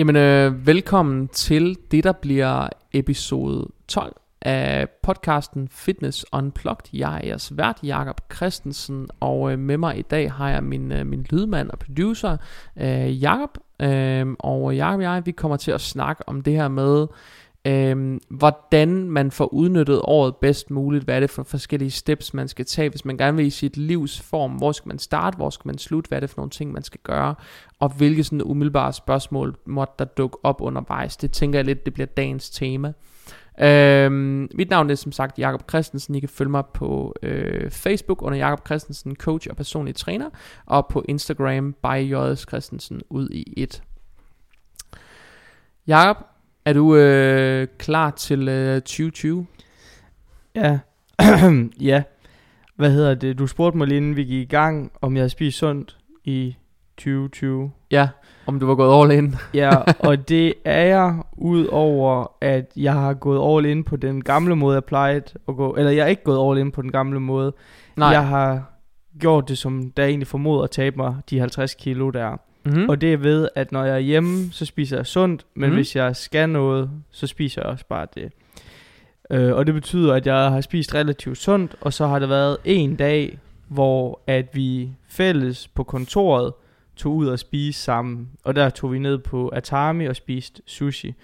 Jamen, øh, velkommen til det, der bliver episode 12 af podcasten Fitness Unplugged. Jeg er jeres vært, Jakob Christensen, og øh, med mig i dag har jeg min, øh, min lydmand og producer, øh, Jakob. Øh, og Jakob og jeg, vi kommer til at snakke om det her med, Øhm, hvordan man får udnyttet året bedst muligt, hvad er det for forskellige steps, man skal tage, hvis man gerne vil i sit livs form, hvor skal man starte, hvor skal man slutte, hvad er det for nogle ting, man skal gøre, og hvilke sådan umiddelbare spørgsmål måtte der dukke op undervejs. Det tænker jeg lidt, det bliver dagens tema. Øhm, mit navn er som sagt Jakob Christensen. I kan følge mig på øh, Facebook under Jakob Christensen, coach og personlig træner, og på Instagram by JS Christensen ud i et. Jakob, er du øh, klar til øh, 2020? Ja. ja. Hvad hedder det? Du spurgte mig lige inden vi gik i gang, om jeg havde spist sundt i 2020. Ja, om du var gået all in. ja, og det er jeg, udover at jeg har gået all in på den gamle måde, jeg plejede at gå. Eller jeg er ikke gået all in på den gamle måde. Nej. Jeg har gjort det, som der egentlig formoder at tabe mig de 50 kilo der. Mm-hmm. Og det er ved, at når jeg er hjemme, så spiser jeg sundt, men Mhm. hvis jeg skal noget, så spiser jeg også bare det. Øh, og det betyder, at jeg har spist relativt sundt, og så har der været en dag, hvor at vi fælles på kontoret tog ud og spise sammen. Og der tog vi ned på Atami og spiste sushi.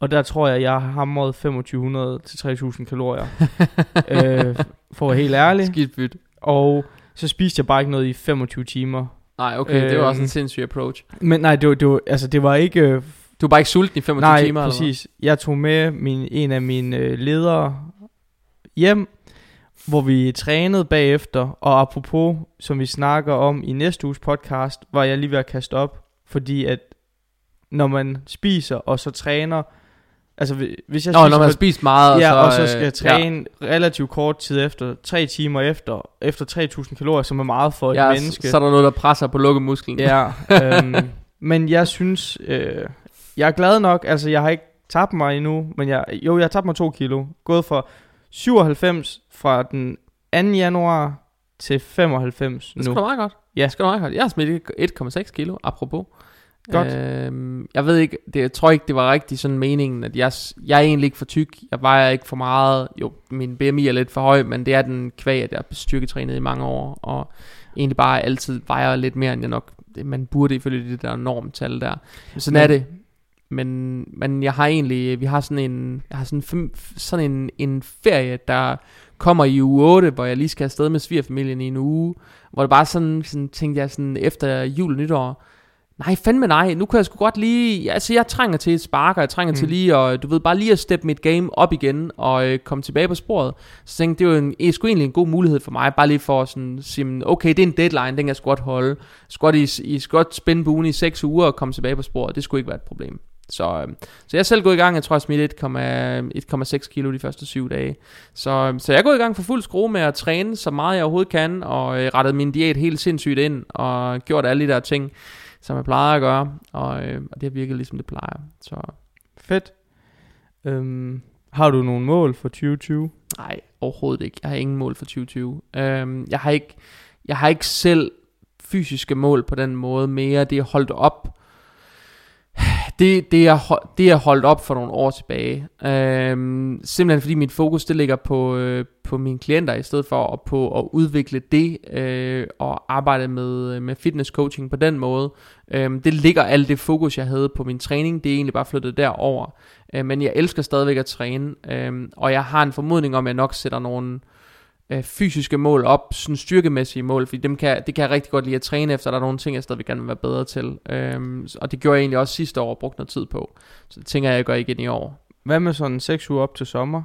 Og der tror jeg, jeg har hamret 2500 til 3000 kalorier. øh, for at være helt ærlig. Skidt byt. Og så spiste jeg bare ikke noget i 25 timer. Nej, okay, det var også en Øhm, sindssyg approach. Men nej, det var, det var, altså, det var ikke... Øh, Du var bare ikke sulten i 25 nej, timer, præcis. Jeg tog med min, en af mine øh, ledere hjem, hvor vi trænede bagefter. Og apropos, som vi snakker om i næste uges podcast, var jeg lige ved at kaste op. Fordi at når man spiser og så træner... Altså hvi- hvis jeg? Nå, spiser når man har spist meget, ja, så, og så øh, skal jeg træne ja. relativt kort tid efter, tre timer efter, efter 3000 kalorier, som er meget for ja, et menneske. så er der noget, der presser på lukkemusklen. Ja, øhm, men jeg synes, øh, jeg er glad nok, altså jeg har ikke tabt mig endnu, men jeg, jo, jeg har tabt mig to kilo. Gået fra 97 fra den 2. januar til 95 Det skal nu. meget godt. Ja. Det skal meget godt. Jeg har smidt 1,6 kilo, apropos. Godt. Øhm, jeg ved ikke, det, jeg tror ikke, det var rigtig sådan meningen, at jeg, jeg er egentlig ikke for tyk. Jeg vejer ikke for meget. Jo, min BMI er lidt for høj, men det er den kvæg, at jeg har styrketrænet i mange år, og egentlig bare altid vejer lidt mere, end jeg nok, man burde ifølge det der normtal der. Men sådan Men- er det. Men, men jeg har egentlig, vi har sådan en, jeg har sådan, fem, sådan en, en ferie, der kommer i uge 8, hvor jeg lige skal afsted med svigerfamilien i en uge, hvor det bare sådan, sådan tænkte jeg sådan efter jul nytår, nej fandme nej, nu kan jeg sgu godt lige, altså jeg trænger til et spark, og jeg trænger mm. til lige, og du ved, bare lige at steppe mit game op igen, og øh, komme tilbage på sporet. Så tænkte det var en, det sgu egentlig en god mulighed for mig, bare lige for sådan, sige, okay, det er en deadline, den kan jeg sgu godt holde. Jeg skal godt, i, I skal godt spænde buen i 6 uger og komme tilbage på sporet, det skulle ikke være et problem. Så, øh, så jeg er selv gået i gang, jeg tror jeg smidt 1,6 kilo de første syv dage. Så, øh, så jeg er gået i gang for fuld skrue med at træne så meget jeg overhovedet kan, og øh, rettet min diæt helt sindssygt ind, og gjort alle de der ting, som jeg plejer at gøre, og, øh, og det har virket ligesom det plejer. Så Fedt. Øhm, har du nogle mål for 2020? nej, overhovedet ikke. Jeg har ingen mål for 2020. Øhm, jeg, har ikke, jeg har ikke selv fysiske mål på den måde mere. Det er holdt op. Det, det, er, det er holdt op for nogle år tilbage. Øhm, simpelthen fordi mit fokus det ligger på, øh, på mine klienter i stedet for at, på at udvikle det øh, og arbejde med, øh, med fitness coaching på den måde. Øhm, det ligger alt det fokus jeg havde på min træning, det er egentlig bare flyttet derover. Øh, men jeg elsker stadigvæk at træne, øh, og jeg har en formodning om, at jeg nok sætter nogle øh, fysiske mål op, sådan styrkemæssige mål, fordi dem kan, det kan jeg rigtig godt lide at træne efter, der er nogle ting, jeg stadigvæk gerne vil være bedre til. Øh, og det gjorde jeg egentlig også sidste år og brugte noget tid på. Så det tænker jeg, jeg gør igen i år. Hvad med sådan 6 uger op til sommer?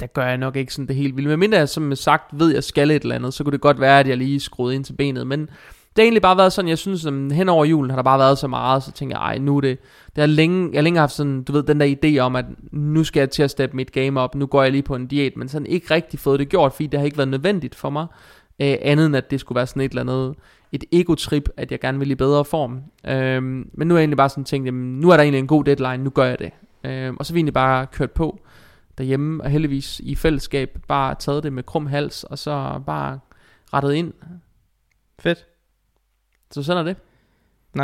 Der gør jeg nok ikke sådan det helt vildt. Men mindre jeg som sagt ved, at jeg skal et eller andet, så kunne det godt være, at jeg lige skruede ind til benet. Men det har egentlig bare været sådan, jeg synes, at hen over julen har der bare været så meget, så tænker jeg, ej, nu er det, det har længe, jeg har længe haft sådan, du ved, den der idé om, at nu skal jeg til at steppe mit game op, nu går jeg lige på en diæt, men sådan ikke rigtig fået det gjort, fordi det har ikke været nødvendigt for mig, øh, andet end at det skulle være sådan et eller andet, et ego-trip, at jeg gerne vil i bedre form. Øh, men nu er jeg egentlig bare sådan tænkt, jamen, nu er der egentlig en god deadline, nu gør jeg det. Øh, og så har vi egentlig bare kørt på derhjemme, og heldigvis i fællesskab bare taget det med krum hals, og så bare rettet ind. Fedt. Så sådan er det.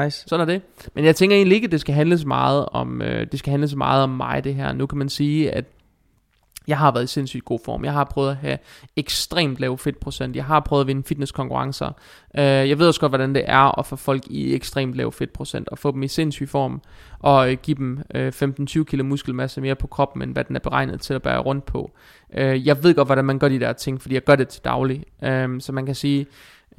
Nice. Sådan er det. Men jeg tænker egentlig ikke, at det skal handle så meget om, øh, det skal handle så meget om mig, det her. Nu kan man sige, at jeg har været i sindssygt god form. Jeg har prøvet at have ekstremt lav fedtprocent. Jeg har prøvet at vinde fitnesskonkurrencer. Uh, jeg ved også godt, hvordan det er at få folk i ekstremt lav fedtprocent, og få dem i sindssyg form, og uh, give dem uh, 15-20 kilo muskelmasse mere på kroppen, end hvad den er beregnet til at bære rundt på. Uh, jeg ved godt, hvordan man gør de der ting, fordi jeg gør det til daglig. Uh, så man kan sige,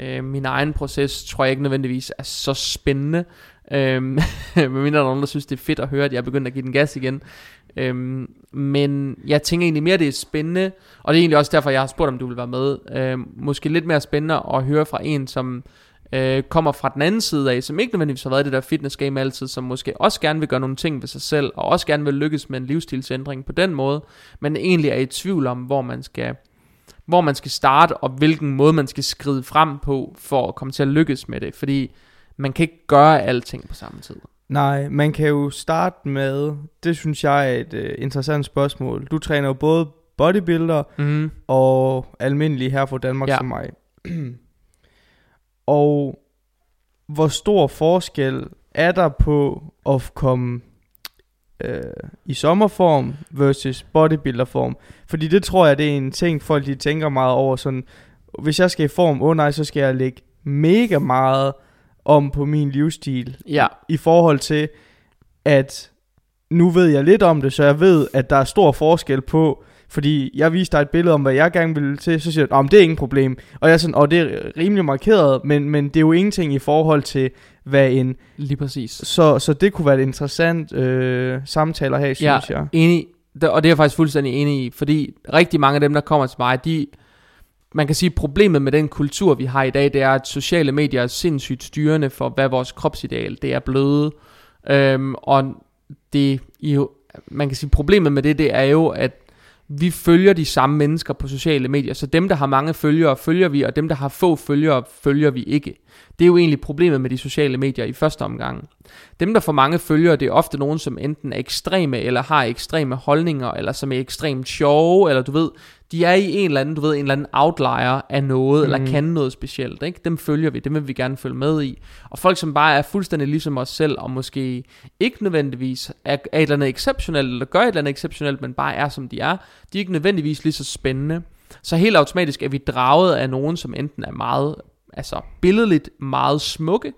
Øh, min egen proces tror jeg ikke nødvendigvis er så spændende. Øhm, mindre der er nogen, der synes, det er fedt at høre, at jeg er begyndt at give den gas igen. Øhm, men jeg tænker egentlig mere, det er spændende, og det er egentlig også derfor, jeg har spurgt, om du vil være med. Øhm, måske lidt mere spændende at høre fra en, som øh, kommer fra den anden side af, som ikke nødvendigvis har været i det der fitness game altid, som måske også gerne vil gøre nogle ting ved sig selv, og også gerne vil lykkes med en livsstilsændring på den måde, men egentlig er i tvivl om, hvor man skal hvor man skal starte, og hvilken måde man skal skride frem på, for at komme til at lykkes med det, fordi man kan ikke gøre alting på samme tid. Nej, man kan jo starte med, det synes jeg er et uh, interessant spørgsmål. Du træner jo både bodybuilder Mm. og almindelig her fra Danmark ja. som mig. og hvor stor forskel er der på at komme øh, i sommerform versus bodybuilderform? Fordi det tror jeg, det er en ting, folk de tænker meget over. Sådan, hvis jeg skal i form, åh oh nej, så skal jeg lægge mega meget om på min livsstil Ja, i forhold til, at nu ved jeg lidt om det, så jeg ved, at der er stor forskel på, fordi jeg viste dig et billede om, hvad jeg gerne ville til, så siger du, det er ingen problem. Og jeg er sådan, og det er rimelig markeret, men, men det er jo ingenting i forhold til, hvad en... lige præcis. Så, så det kunne være et interessant øh, samtale at have, synes jeg. Enig, og det er jeg faktisk fuldstændig enig i, fordi rigtig mange af dem, der kommer til mig, de, man kan sige, problemet med den kultur, vi har i dag, det er, at sociale medier er sindssygt styrende for, hvad vores kropsideal det er blevet. Øhm, og det, i, man kan sige, problemet med det, det er jo, at vi følger de samme mennesker på sociale medier, så dem, der har mange følgere, følger vi, og dem, der har få følgere, følger vi ikke. Det er jo egentlig problemet med de sociale medier i første omgang. Dem, der får mange følgere, det er ofte nogen, som enten er ekstreme, eller har ekstreme holdninger, eller som er ekstremt sjove, eller du ved, de er i en eller anden, du ved, en eller anden outlier af noget, mm. eller kan noget specielt, ikke? Dem følger vi, dem vil vi gerne følge med i. Og folk, som bare er fuldstændig ligesom os selv, og måske ikke nødvendigvis er, er et eller andet exceptionelt, eller gør et eller andet exceptionelt, men bare er, som de er, de er ikke nødvendigvis lige så spændende. Så helt automatisk er vi draget af nogen, som enten er meget, altså billedligt meget smukke,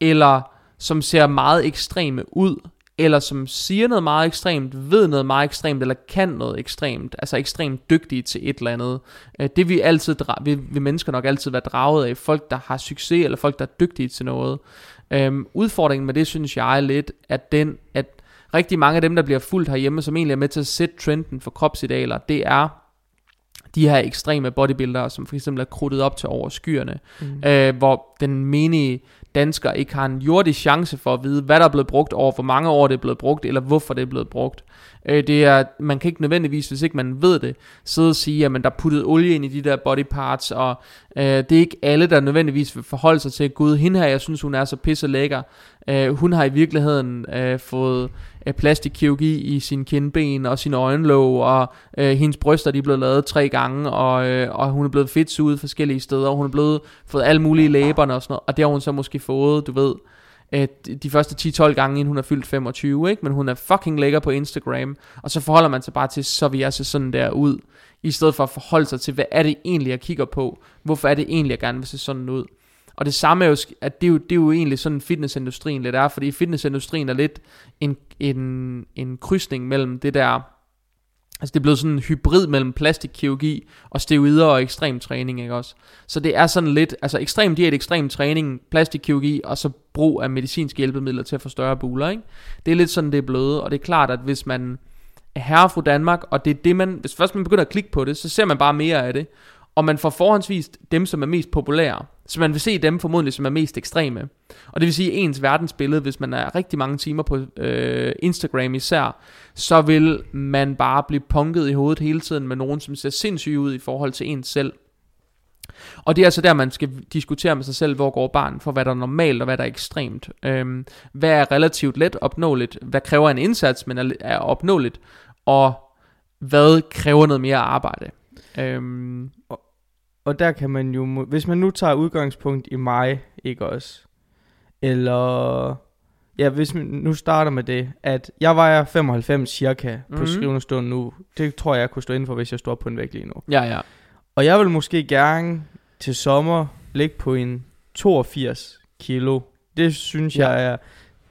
eller som ser meget ekstreme ud, eller som siger noget meget ekstremt, ved noget meget ekstremt, eller kan noget ekstremt, altså ekstremt dygtige til et eller andet. Øh, det vi altid, dra- vi, vi mennesker nok altid være draget af, folk der har succes, eller folk der er dygtige til noget. Øhm, udfordringen med det, synes jeg er lidt, at den, at rigtig mange af dem, der bliver fuldt herhjemme, som egentlig er med til at sætte trenden for kropsidealer, det er de her ekstreme bodybuildere, som for eksempel er krudtet op til over skyerne, Mm. øh, hvor den menige dansker ikke har en jordisk chance for at vide, hvad der er blevet brugt over, hvor mange år det er blevet brugt, eller hvorfor det er blevet brugt. Øh, det er, man kan ikke nødvendigvis, hvis ikke man ved det, sidde og sige, at der er puttet olie ind i de der body parts, og øh, det er ikke alle, der nødvendigvis vil forholde sig til, gud, hende her, jeg synes, hun er så pisse lækker. Øh, hun har i virkeligheden øh, fået øh, plastikkirurgi i sin kindben og sin øjenlåg, og øh, hendes bryster de er blevet lavet tre gange, og, øh, og hun er blevet fedtsuget forskellige steder, og hun er blevet fået alle mulige læberne og sådan noget, og det har hun så måske fået, du ved, øh, de- de første 10-12 gange, inden hun er fyldt 25, ikke? men hun er fucking lækker på Instagram, og så forholder man sig bare til, så vil jeg se sådan der ud, i stedet for at forholde sig til, hvad er det egentlig, jeg kigger på, hvorfor er det egentlig, jeg gerne vil se sådan ud. Og det samme er jo, at det er jo, det er jo egentlig sådan fitnessindustrien lidt er, fordi fitnessindustrien er lidt en, en, en krydsning mellem det der, altså det er blevet sådan en hybrid mellem plastikkirurgi og steroider og ekstrem træning, ikke også? Så det er sådan lidt, altså ekstrem diæt, ekstrem træning, plastikkirurgi og så brug af medicinske hjælpemidler til at få større buler, ikke? Det er lidt sådan, det er blevet, og det er klart, at hvis man er herre fra Danmark, og det er det, man, hvis først man begynder at klikke på det, så ser man bare mere af det, og man får forhåndsvist dem, som er mest populære. Så man vil se dem formodentlig, som er mest ekstreme. Og det vil sige, at ens verdensbillede, hvis man er rigtig mange timer på øh, Instagram især, så vil man bare blive punket i hovedet hele tiden med nogen, som ser sindssyge ud i forhold til ens selv. Og det er altså der, man skal diskutere med sig selv, hvor går barn for, hvad der er normalt og hvad der er ekstremt. Øhm, hvad er relativt let opnåeligt? Hvad kræver en indsats, men er, er opnåeligt? Og hvad kræver noget mere arbejde? Øhm, Og der kan man jo, hvis man nu tager udgangspunkt i mig, ikke også, Eller, ja, hvis man nu starter med det, at jeg vejer 95 cirka på Mhm. skrivende stund nu. Det tror jeg, jeg kunne stå inden for, hvis jeg står på en vægt lige nu. Ja, ja. Og jeg vil måske gerne til sommer ligge på en 82 kilo. Det synes Ja. jeg er...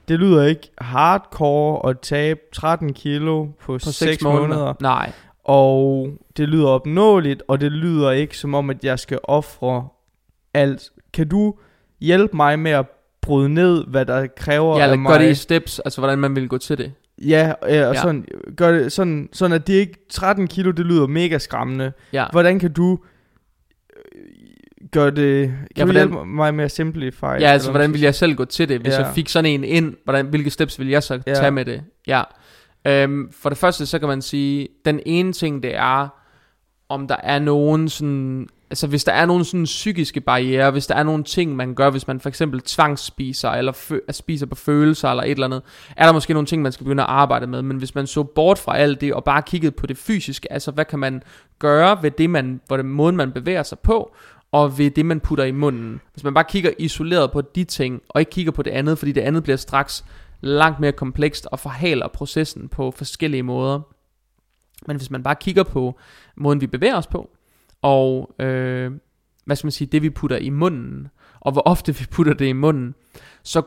Det lyder ikke hardcore at tabe 13 kilo på, På 6, 6 måneder. måneder. måneder. Nej. Og det lyder opnåeligt, og det lyder ikke som om, at jeg skal ofre alt. Kan du hjælpe mig med at bryde ned, hvad der kræver Ja, af mig? gør det i steps, altså hvordan man vil gå til det. Ja, øh, og Ja. sådan, gør det, sådan, sådan at det ikke 13 kilo, det lyder mega skræmmende. Ja. Hvordan kan du øh, gøre det... Kan Ja, ja, du hvordan- hjælpe mig med at simplify? Ja, altså hvordan vil jeg selv gå til det, hvis Ja. jeg fik sådan en ind, hvordan, hvilke steps vil jeg så Ja. tage med det? Ja. Øhm, for det første, så kan man sige, den ene ting, det er, om der er nogen sådan, altså hvis der er nogen sådan psykiske barriere, hvis der er nogle ting, man gør, hvis man for eksempel tvangsspiser, eller fø- altså, spiser på følelser, eller et eller andet, er der måske nogle ting, man skal begynde at arbejde med, men hvis man så bort fra alt det, og bare kiggede på det fysiske, altså hvad kan man gøre ved det, man, hvor det måden, man bevæger sig på, og ved det, man putter i munden. Hvis man bare kigger isoleret på de ting, og ikke kigger på det andet, fordi det andet bliver straks langt mere komplekst og forhaler processen på forskellige måder. Men hvis man bare kigger på måden, vi bevæger os på, og øh, hvad skal man sige, det vi putter i munden, og hvor ofte vi putter det i munden, så,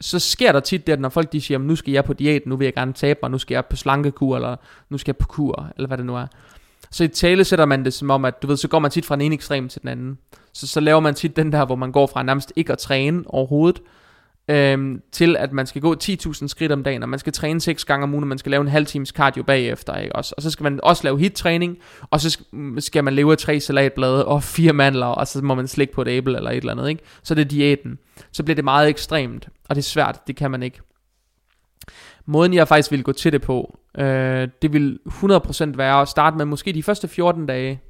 så sker der tit det, at når folk de siger, nu skal jeg på diæt, nu vil jeg gerne tabe mig, nu skal jeg på slankekur, eller nu skal jeg på kur, eller hvad det nu er. Så i tale sætter man det som om, at du ved, så går man tit fra den ene ekstrem til den anden. Så, så laver man tit den der, hvor man går fra nærmest ikke at træne overhovedet, øhm, til at man skal gå 10.000 skridt om dagen, og man skal træne 6 gange om ugen, og man skal lave en halv times cardio bagefter, ikke også? Og så skal man også lave hit-træning, og så skal man leve af tre salatblade og fire mandler, og så må man slikke på et æble eller et eller andet, ikke? Så det er diæten. Så bliver det meget ekstremt, og det er svært, det kan man ikke. Måden jeg faktisk ville gå til det på, øh, det vil 100% være at starte med måske de første 14 dage,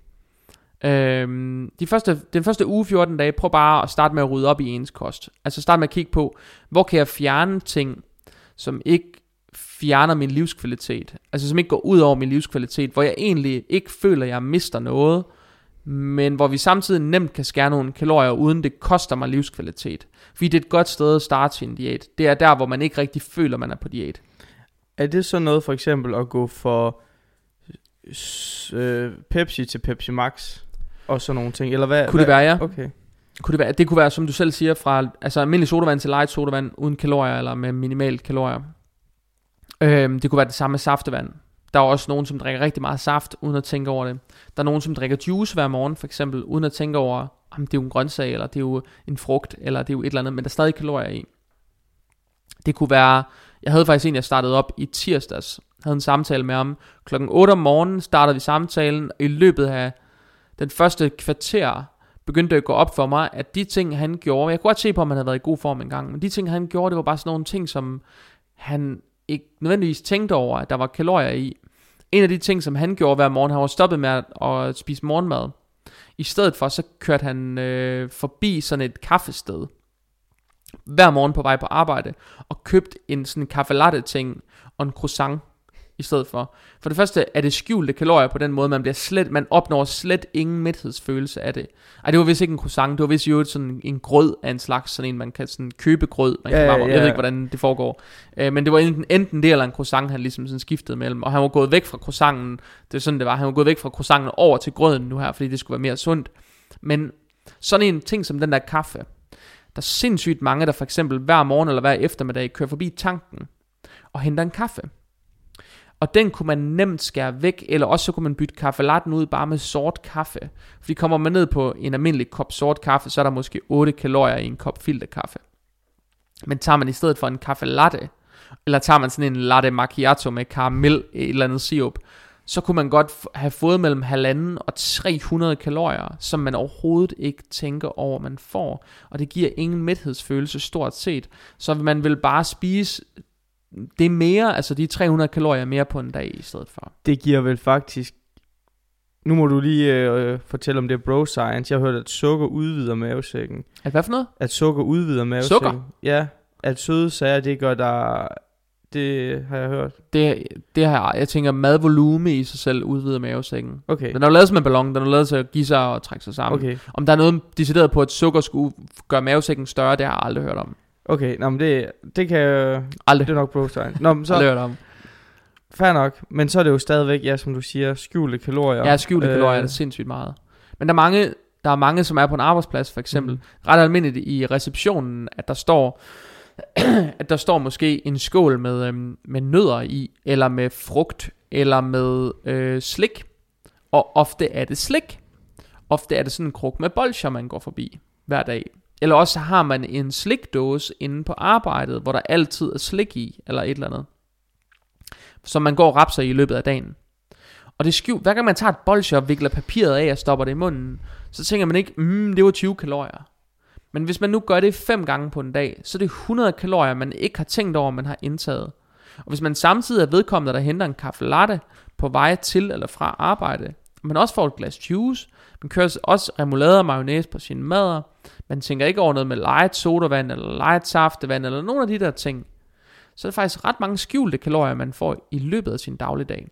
Øhm, de første, den første uge 14 dage, prøv bare at starte med at rydde op i ens kost. Altså start med at kigge på, hvor kan jeg fjerne ting, som ikke fjerner min livskvalitet. Altså som ikke går ud over min livskvalitet, hvor jeg egentlig ikke føler, at jeg mister noget, men hvor vi samtidig nemt kan skære nogle kalorier, uden det koster mig livskvalitet. Fordi det er et godt sted at starte sin diæt. Det er der, hvor man ikke rigtig føler, man er på diæt. Er det så noget for eksempel at gå for øh, Pepsi til Pepsi Max? Og sådan nogle ting? Eller hvad? Kunne det hvad? være, ja? Okay. Kunne det, være, det kunne være, som du selv siger, fra altså almindelig sodavand til light sodavand uden kalorier eller med minimalt kalorier. Øhm, det kunne være det samme med saftevand. Der er også nogen, som drikker rigtig meget saft, uden at tænke over det. Der er nogen, som drikker juice hver morgen, for eksempel, uden at tænke over, om det er jo en grøntsag, eller det er jo en frugt, eller det er jo et eller andet, men der er stadig kalorier i. Det kunne være, jeg havde faktisk en, jeg startede op i tirsdags, havde en samtale med ham. Klokken 8 om morgenen startede vi samtalen, og i løbet af den første kvarter, begyndte at gå op for mig, at de ting, han gjorde, jeg kunne godt se på, om han havde været i god form engang, men de ting, han gjorde, det var bare sådan nogle ting, som han ikke nødvendigvis tænkte over, at der var kalorier i. En af de ting, som han gjorde hver morgen, han var stoppet med at, at spise morgenmad. I stedet for, så kørte han øh, forbi sådan et kaffested, hver morgen på vej på arbejde, og købte en sådan kaffe latte ting og en croissant i stedet for. For det første er det skjulte kalorier på den måde, man bliver slet, man opnår slet ingen mæthedsfølelse af det. Ej, det var vist ikke en croissant, det var vist jo sådan en grød af en slags, sådan en, man kan sådan købe grød, man Ja, kan ja, op. Jeg ja. ved ikke, hvordan det foregår. Øh, men det var enten, enten det eller en croissant, han ligesom sådan skiftede mellem. Og han var gået væk fra croissanten, det er sådan det var, han var gået væk fra croissanten over til grøden nu her, fordi det skulle være mere sundt. Men sådan en ting som den der kaffe, der er sindssygt mange, der for eksempel hver morgen eller hver eftermiddag kører forbi tanken og henter en kaffe. Og den kunne man nemt skære væk, eller også så kunne man bytte kaffelatten ud bare med sort kaffe. Fordi kommer man ned på en almindelig kop sort kaffe, så er der måske 8 kalorier i en kop filterkaffe. Men tager man i stedet for en kaffe latte, eller tager man sådan en latte macchiato med karamel, et eller andet sirup, så kunne man godt have fået mellem halvanden og 300 kalorier, som man overhovedet ikke tænker over, man får. Og det giver ingen mæthedsfølelse stort set. Så man vil bare spise det er mere, altså de 300 kalorier mere på en dag i stedet for. Det giver vel faktisk... Nu må du lige øh, fortælle om det bro science. Jeg har hørt, at sukker udvider mavesækken. At hvad for noget? At sukker udvider mavesækken. Sukker? Ja. At søde sager, det gør der... Det har jeg hørt. Det, det har jeg tænker, madvolume i sig selv udvider mavesækken. Okay. Den er jo lavet som en ballon, den er lavet til at give sig og trække sig sammen. Okay. Om der er noget decideret på, at sukker skulle gøre mavesækken større, det har jeg aldrig hørt om. Okay, nå, men det, det kan. Aldrig. Det er nok brostein. Nå, men Så hørt om. Fair nok. Men så er det jo stadigvæk, ja, som du siger, skjulte kalorier. Ja, skjulte Øh, kalorier er det sindssygt meget. Men der er mange, der er mange, som er på en arbejdsplads, for eksempel. Mm. Ret almindeligt i receptionen, at der står, at der står måske en skål med, øhm, med nødder i, eller med frugt, eller med øh, slik. Og ofte er det slik. Ofte er det sådan en kruk med bolcher, man går forbi hver dag. Eller også har man en slikdåse inde på arbejdet, hvor der altid er slik i, eller et eller andet. Som man går og rapser i løbet af dagen. Og det er skjult. Hver gang man tager et bolsje og vikler papiret af og stopper det i munden, så tænker man ikke, mm, det var 20 kalorier. Men hvis man nu gør det fem gange på en dag, så er det 100 kalorier, man ikke har tænkt over, man har indtaget. Og hvis man samtidig er vedkommende, der henter en kaffe latte på vej til eller fra arbejde, man også får et glas juice, man kører også remoulade og mayonnaise på sine mader, man tænker ikke over noget med light sodavand eller light saftevand eller nogle af de der ting, så er det faktisk ret mange skjulte kalorier, man får i løbet af sin dagligdag.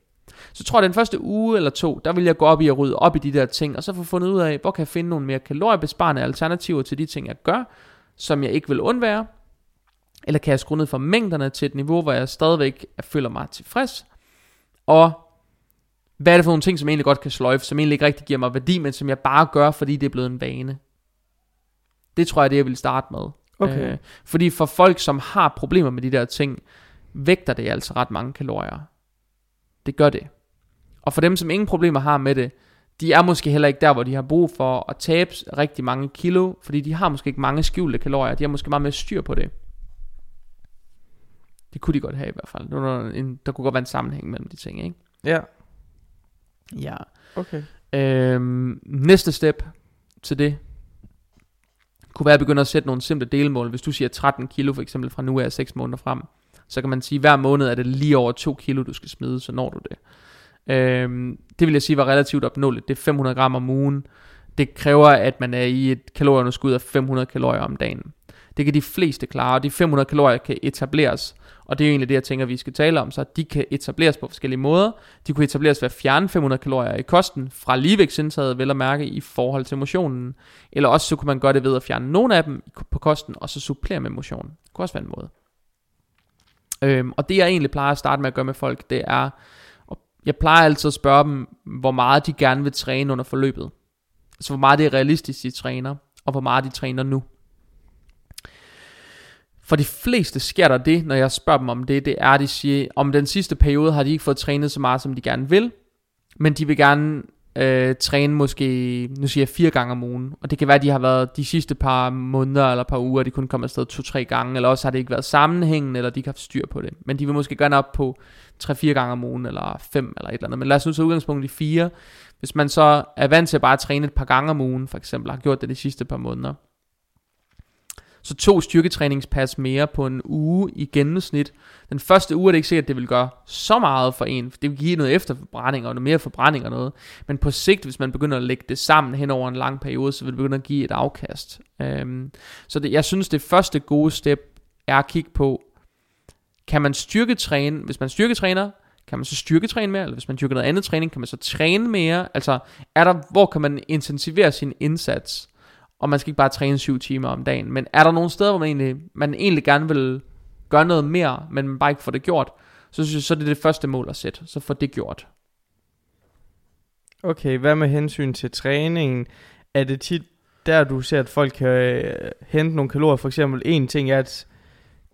Så tror jeg, den første uge eller to, der vil jeg gå op i at rydde op i de der ting, og så få fundet ud af, hvor kan jeg finde nogle mere kaloriebesparende alternativer til de ting, jeg gør, som jeg ikke vil undvære, eller kan jeg skrue ned for mængderne til et niveau, hvor jeg stadigvæk føler mig tilfreds, og hvad er det for nogle ting, som jeg egentlig godt kan sløjfe, som egentlig ikke rigtig giver mig værdi, men som jeg bare gør, fordi det er blevet en vane. Det tror jeg er det, jeg vil starte med. Okay. Øh, fordi for folk, som har problemer med de der ting, vægter det altså ret mange kalorier. Det gør det. Og for dem, som ingen problemer har med det, de er måske heller ikke der, hvor de har brug for at tabe rigtig mange kilo, fordi de har måske ikke mange skjulte kalorier. De har måske meget mere styr på det. Det kunne de godt have i hvert fald. Der, en, der kunne godt være en sammenhæng mellem de ting, ikke? Ja, Ja. okay. Øhm, næste step til det kunne være at begynde at sætte nogle simple delmål. Hvis du siger 13 kilo for eksempel fra nu af 6 måneder frem, så kan man sige, at hver måned er det lige over 2 kilo, du skal smide, så når du det. Øhm, det vil jeg sige var relativt opnåeligt. Det er 500 gram om ugen. Det kræver, at man er i et kalorieunderskud af 500 kalorier om dagen. Det kan de fleste klare, og de 500 kalorier kan etableres. Og det er jo egentlig det, jeg tænker, vi skal tale om. Så de kan etableres på forskellige måder. De kunne etableres ved at fjerne 500 kalorier i kosten fra ligevægtsindtaget, vel at mærke i forhold til motionen. Eller også så kunne man gøre det ved at fjerne nogle af dem på kosten, og så supplere med motion. Det kunne også være en måde. Øhm, og det jeg egentlig plejer at starte med at gøre med folk, det er, jeg plejer altid at spørge dem, hvor meget de gerne vil træne under forløbet. Altså hvor meget det er realistisk, de træner, og hvor meget de træner nu. For de fleste sker der det, når jeg spørger dem om det, det er, at de siger, om den sidste periode har de ikke fået trænet så meget, som de gerne vil, men de vil gerne øh, træne måske, nu siger jeg fire gange om ugen, og det kan være, at de har været de sidste par måneder eller par uger, de kun kommer afsted to-tre gange, eller også har det ikke været sammenhængende, eller de ikke har haft styr på det. Men de vil måske gerne op på 3-4 gange om ugen, eller fem eller et eller andet. Men lad os nu tage udgangspunkt i fire, Hvis man så er vant til at bare træne et par gange om ugen, for eksempel, har gjort det de sidste par måneder, så to styrketræningspas mere på en uge i gennemsnit. Den første uge er det ikke sikkert, at det vil gøre så meget for en. Det vil give noget efterforbrænding og noget mere forbrænding og noget. Men på sigt, hvis man begynder at lægge det sammen hen over en lang periode, så vil det begynde at give et afkast. Øhm, så det, jeg synes, det første gode step er at kigge på, kan man styrketræne, hvis man styrketræner, kan man så styrketræne mere, eller hvis man dyrker noget andet træning, kan man så træne mere? Altså, er der, hvor kan man intensivere sin indsats? Og man skal ikke bare træne 7 timer om dagen. Men er der nogle steder, hvor man egentlig, man egentlig gerne vil gøre noget mere, men man bare ikke får det gjort, så synes jeg, så er det det første mål at sætte. Så få det gjort. Okay, hvad med hensyn til træningen? Er det tit der, du ser, at folk kan øh, hente nogle kalorier? For eksempel, en ting er, at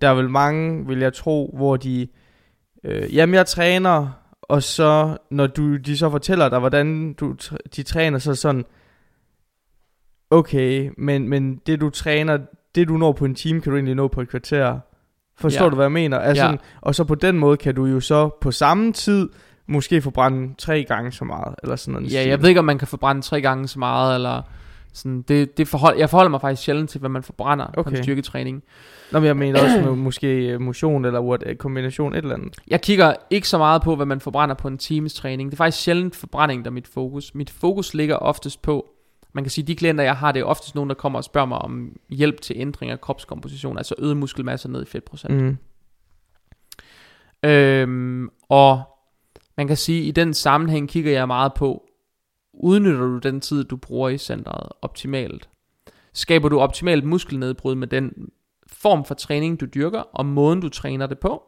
der er vel mange, vil jeg tro, hvor de... Øh, jamen, jeg træner, og så, når du, de så fortæller dig, hvordan du, de træner, så sådan... Okay, men, men det du træner, det du når på en time, kan du egentlig nå på et kvarter. Forstår Ja. du, hvad jeg mener? Altså, Ja. Og så på den måde kan du jo så på samme tid måske forbrænde tre gange så meget, eller sådan noget. Ja, jeg ved ikke, om man kan forbrænde tre gange så meget, eller sådan, det, det forhold, jeg forholder mig faktisk sjældent til, hvad man forbrænder okay. på en styrketræning. Nå, men jeg mener også med, måske øh, motion eller what, øh, kombination et eller andet. Jeg kigger ikke så meget på, hvad man forbrænder på en times træning. Det er faktisk sjældent forbrænding, der er mit fokus. Mit fokus ligger oftest på, man kan sige, de klienter, jeg har, det er oftest nogen, der kommer og spørger mig om hjælp til ændring af kropskomposition, altså øget muskelmasse ned i fedtprocent. Mm. Øhm, og man kan sige, at i den sammenhæng kigger jeg meget på, udnytter du den tid, du bruger i centret optimalt? Skaber du optimalt muskelnedbrud med den form for træning, du dyrker, og måden, du træner det på?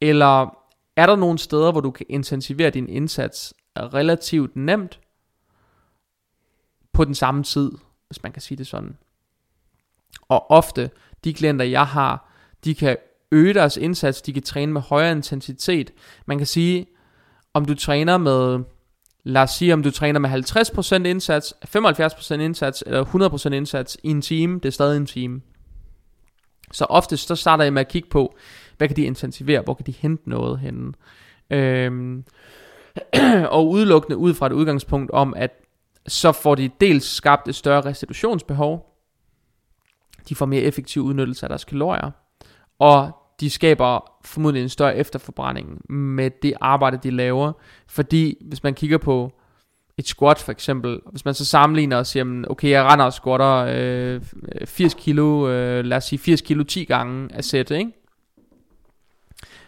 Eller er der nogle steder, hvor du kan intensivere din indsats relativt nemt på den samme tid, hvis man kan sige det sådan? Og ofte, de klienter, jeg har, de kan øge deres indsats, de kan træne med højere intensitet. Man kan sige, om du træner med, lad os sige, om du træner med 50% indsats, 75% indsats, eller 100% indsats i en time, det er stadig en time. Så oftest så starter jeg med at kigge på, hvad kan de intensivere, hvor kan de hente noget henne. Øhm, og udelukkende ud fra et udgangspunkt om, at så får de dels skabt et større restitutionsbehov, de får mere effektiv udnyttelse af deres kalorier, og de skaber formodentlig en større efterforbrænding med det arbejde, de laver. Fordi hvis man kigger på et squat for eksempel, hvis man så sammenligner og siger, okay, jeg render og squatter øh, 80 kilo, øh, lad os sige 80 kilo 10 gange af sæt, ikke?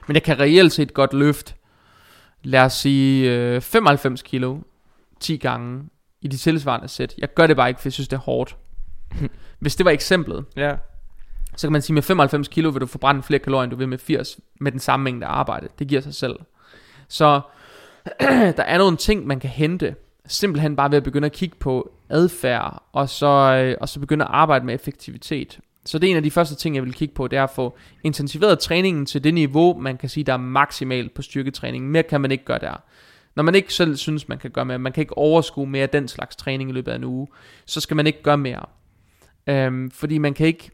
Men jeg kan reelt set godt løfte, lad os sige øh, 95 kilo 10 gange i de tilsvarende sæt. Jeg gør det bare ikke, for jeg synes, det er hårdt. Hvis det var eksemplet, Ja. så kan man sige, med 95 kilo vil du forbrænde flere kalorier, end du vil med 80, med den samme mængde arbejde. Det giver sig selv. Så der er nogle ting, man kan hente, simpelthen bare ved at begynde at kigge på adfærd, og så, øh, og så begynde at arbejde med effektivitet. Så det er en af de første ting, jeg vil kigge på, det er at få intensiveret træningen til det niveau, man kan sige, der er maksimalt på styrketræning. Mere kan man ikke gøre der. Når man ikke selv synes, man kan gøre mere, man kan ikke overskue mere den slags træning i løbet af en uge, så skal man ikke gøre mere. Øhm, fordi man kan ikke,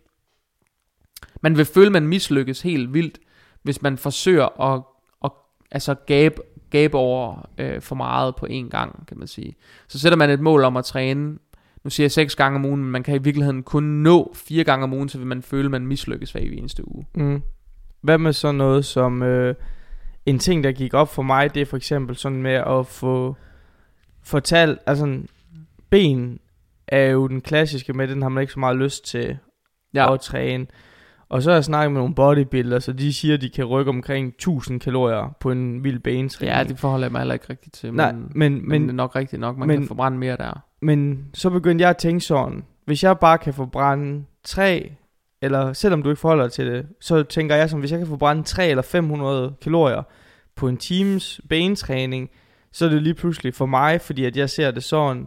man vil føle, man mislykkes helt vildt, hvis man forsøger at, at altså gabe, gabe over øh, for meget på én gang, kan man sige. Så sætter man et mål om at træne, nu siger jeg seks gange om ugen, men man kan i virkeligheden kun nå fire gange om ugen, så vil man føle, man mislykkes hver eneste uge. Mm. Hvad med sådan noget som øh, en ting der gik op for mig Det er for eksempel sådan med at få Fortalt Altså ben er jo den klassiske med Den har man ikke så meget lyst til Ja, at træne. Og så har jeg snakket med nogle bodybuilders Så de siger de kan rykke omkring 1000 kalorier På en vild benetræning. Ja det forholder jeg mig heller ikke rigtigt til, Nej, men, men, men, men, det er nok rigtigt nok, man men- kan forbrænde mere der. Men så begyndte jeg at tænke sådan, hvis jeg bare kan forbrænde 3, eller selvom du ikke forholder dig til det, så tænker jeg som, hvis jeg kan forbrænde 3 eller 500 kalorier på en times benetræning, så er det lige pludselig for mig, fordi at jeg ser det sådan,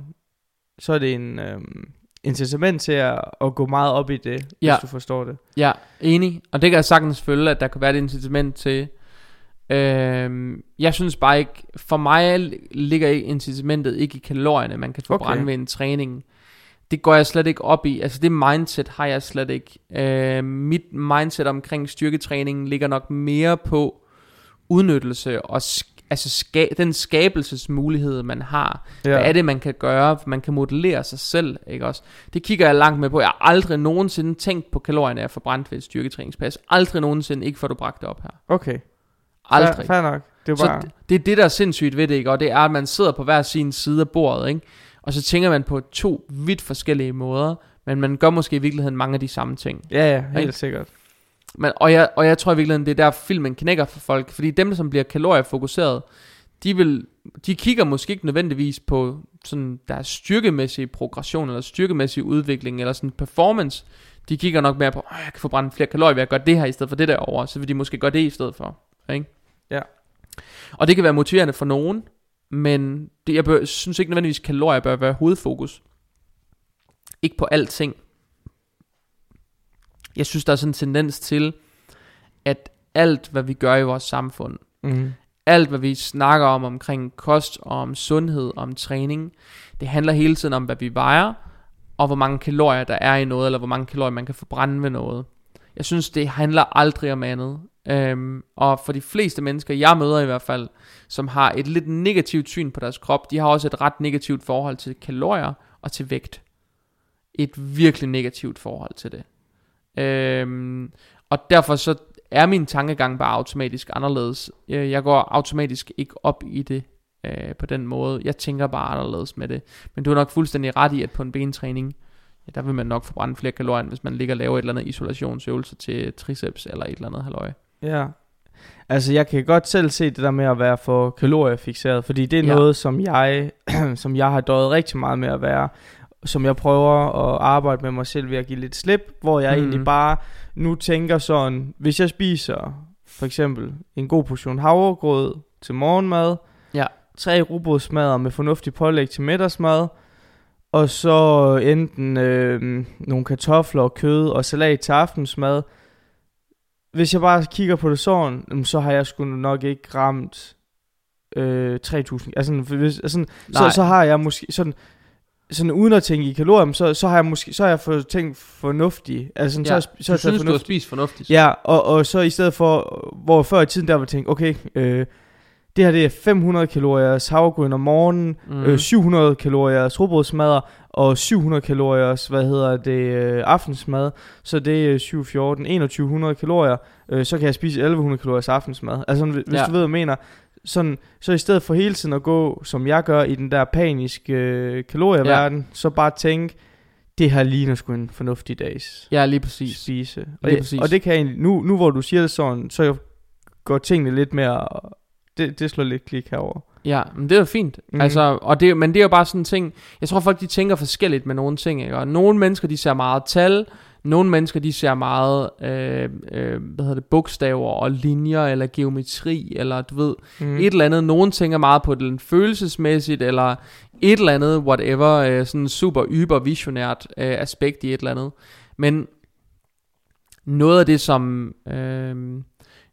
så er det en øhm, incitament til at, at gå meget op i det, Ja. hvis du forstår det. Ja, enig. Og det kan jeg sagtens følge, at der kan være et incitament til. Øhm, jeg synes bare ikke, for mig ligger incitamentet ikke i kalorierne, man kan forbrænde Okay. ved en træning. Det går jeg slet ikke op i. Altså det mindset har jeg slet ikke. Øh, mit mindset omkring styrketræningen ligger nok mere på udnyttelse og sk- altså ska- den skabelsesmulighed, man har. Ja. Hvad er det, man kan gøre? Man kan modellere sig selv, ikke også? Det kigger jeg langt med på. Jeg har aldrig nogensinde tænkt på kalorierne, jeg forbrændt ved et styrketræningspas. Aldrig nogensinde, ikke får du bragt det op her. Okay, Aldrig. fair, fair nok. Det er Så bare, det, det er det, der er sindssygt ved det, ikke? Og det er, at man sidder på hver sin side af bordet, ikke? Og så tænker man på to vidt forskellige måder, men man gør måske i virkeligheden mange af de samme ting. ja, ja, helt Ikke? sikkert. Men, og, jeg, og jeg tror i virkeligheden, det er der filmen knækker for folk, fordi dem, som bliver kaloriefokuseret, de, vil, de kigger måske ikke nødvendigvis på sådan deres styrkemæssige progression, eller styrkemæssige udvikling, eller sådan performance. De kigger nok mere på, at jeg kan forbrænde flere kalorier ved at gøre det her, i stedet for det der over, så vil de måske gøre det i stedet for. Ikke? Ja. Og det kan være motiverende for nogen, men det, jeg bør, synes ikke nødvendigvis, at kalorier bør være hovedfokus. Ikke på alting. Jeg synes, der er sådan en tendens til, at alt, hvad vi gør i vores samfund, Mm. alt, hvad vi snakker om omkring kost og om sundhed og om træning, det handler hele tiden om, hvad vi vejer, og hvor mange kalorier der er i noget, eller hvor mange kalorier man kan forbrænde ved noget. Jeg synes, det handler aldrig om andet. Øhm, og for de fleste mennesker, jeg møder i hvert fald, som har et lidt negativt syn på deres krop, de har også et ret negativt forhold til kalorier og til vægt. Et virkelig negativt forhold til det. Øhm, og derfor så er min tankegang bare automatisk anderledes. Øh, jeg går automatisk ikke op i det øh, på den måde. Jeg tænker bare anderledes med det. Men du har nok fuldstændig ret i, at på en bentræning, ja, der vil man nok forbrænde flere kalorier, end hvis man ligger og laver et eller andet isolationsøvelse til triceps eller et eller andet halløj. Ja. Altså, jeg kan godt selv se det der med at være for kaloriefixeret, fordi det er Ja. noget, som jeg, som jeg har døjet rigtig meget med at være. som jeg prøver at arbejde med mig selv ved at give lidt slip, hvor jeg Mhm. mm. egentlig bare nu tænker sådan, hvis jeg spiser for eksempel en god portion havregrød til morgenmad, Ja. tre rugbrødsmadder med fornuftig pålæg til middagsmad, og så enten øh, nogle kartofler og kød og salat til aftensmad. Hvis jeg bare kigger på det sådan, så har jeg sgu nok ikke ramt øh, 3000. Altså, hvis, altså, så, så har jeg måske sådan, sådan uden at tænke i kalorier, så, så har jeg måske så har jeg fået tænkt fornuftigt. Altså sådan, Ja, så, så har du synes, du har fornuftigt. spist fornuftigt. Ja, og, og så i stedet for, hvor før i tiden der var tænkt, okay, øh, det her det er 500 kalorier havregryn om morgenen, Mm. øh, 700 kalorier rugbrødsmadder, og 700 kalorier, hvad hedder det, øh, aftensmad, så det er 7, 14, 2100 kalorier, øh, så kan jeg spise 1100 kalorier aftensmad. Altså hvis Ja. du ved, hvad jeg mener, sådan, så i stedet for hele tiden at gå, som jeg gør i den der paniske øh, kalorieverden, ja. så bare tænke, det her ligner sgu en fornuftig dags Ja, lige præcis. spise. Og, Lige præcis. og det kan jeg nu, nu hvor du siger det sådan, så går tingene lidt mere, det, det slår lidt klik herover. Ja, men det er jo fint. Mm. Altså, og det, men det er jo bare sådan en ting, jeg tror folk de tænker forskelligt med nogle ting, ikke? Og nogle mennesker de ser meget tal, nogle mennesker de ser meget, øh, øh, hvad hedder det, bogstaver og linjer, eller geometri, eller du ved, Mm. et eller andet. Nogen tænker meget på det følelsesmæssigt, eller et eller andet, whatever, øh, sådan super yber visionært øh, aspekt i et eller andet. Men noget af det, som... Øh,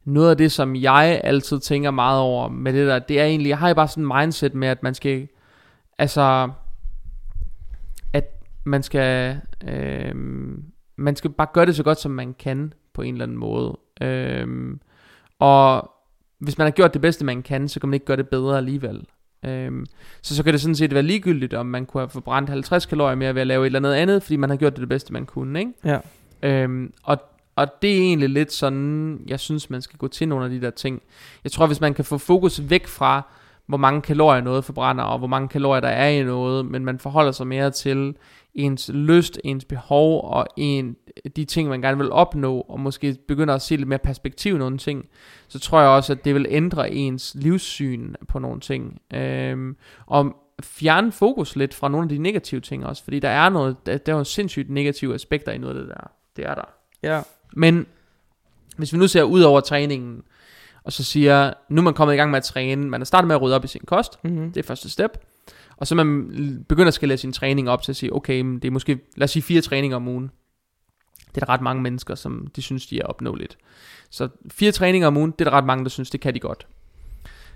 noget af det, som jeg altid tænker meget over med det der, det er egentlig, jeg har jo bare sådan en mindset med, at man skal, altså, at man skal, øh, man skal bare gøre det så godt, som man kan, på en eller anden måde. Øh, og hvis man har gjort det bedste, man kan, så kan man ikke gøre det bedre alligevel. Øhm, så så kan det sådan set være ligegyldigt, om man kunne have forbrændt 50 kalorier mere ved at lave et eller andet andet, fordi man har gjort det det bedste, man kunne, ikke? Ja. Øhm, og, og det er egentlig lidt sådan, jeg synes, man skal gå til nogle af de der ting. Jeg tror, hvis man kan få fokus væk fra, hvor mange kalorier noget forbrænder, og hvor mange kalorier der er i noget, men man forholder sig mere til ens lyst, ens behov, og en, de ting, man gerne vil opnå, og måske begynder at se lidt mere perspektiv i nogle ting, så tror jeg også, at det vil ændre ens livssyn på nogle ting. Øhm, og fjerne fokus lidt fra nogle af de negative ting også, fordi der er noget, der, der er jo sindssygt negative aspekter i noget af det der. Det er der. Ja. Men hvis vi nu ser ud over træningen, og så siger, nu er man kommet i gang med at træne, man er startet med at rydde op i sin kost, Mm-hmm. det er første step, og så man begynder at skalere sin træning op til at sige, okay, men det er måske, lad os sige fire træninger om ugen. Det er der ret mange mennesker, som de synes, de er opnåeligt. Så fire træninger om ugen, det er der ret mange, der synes, det kan de godt.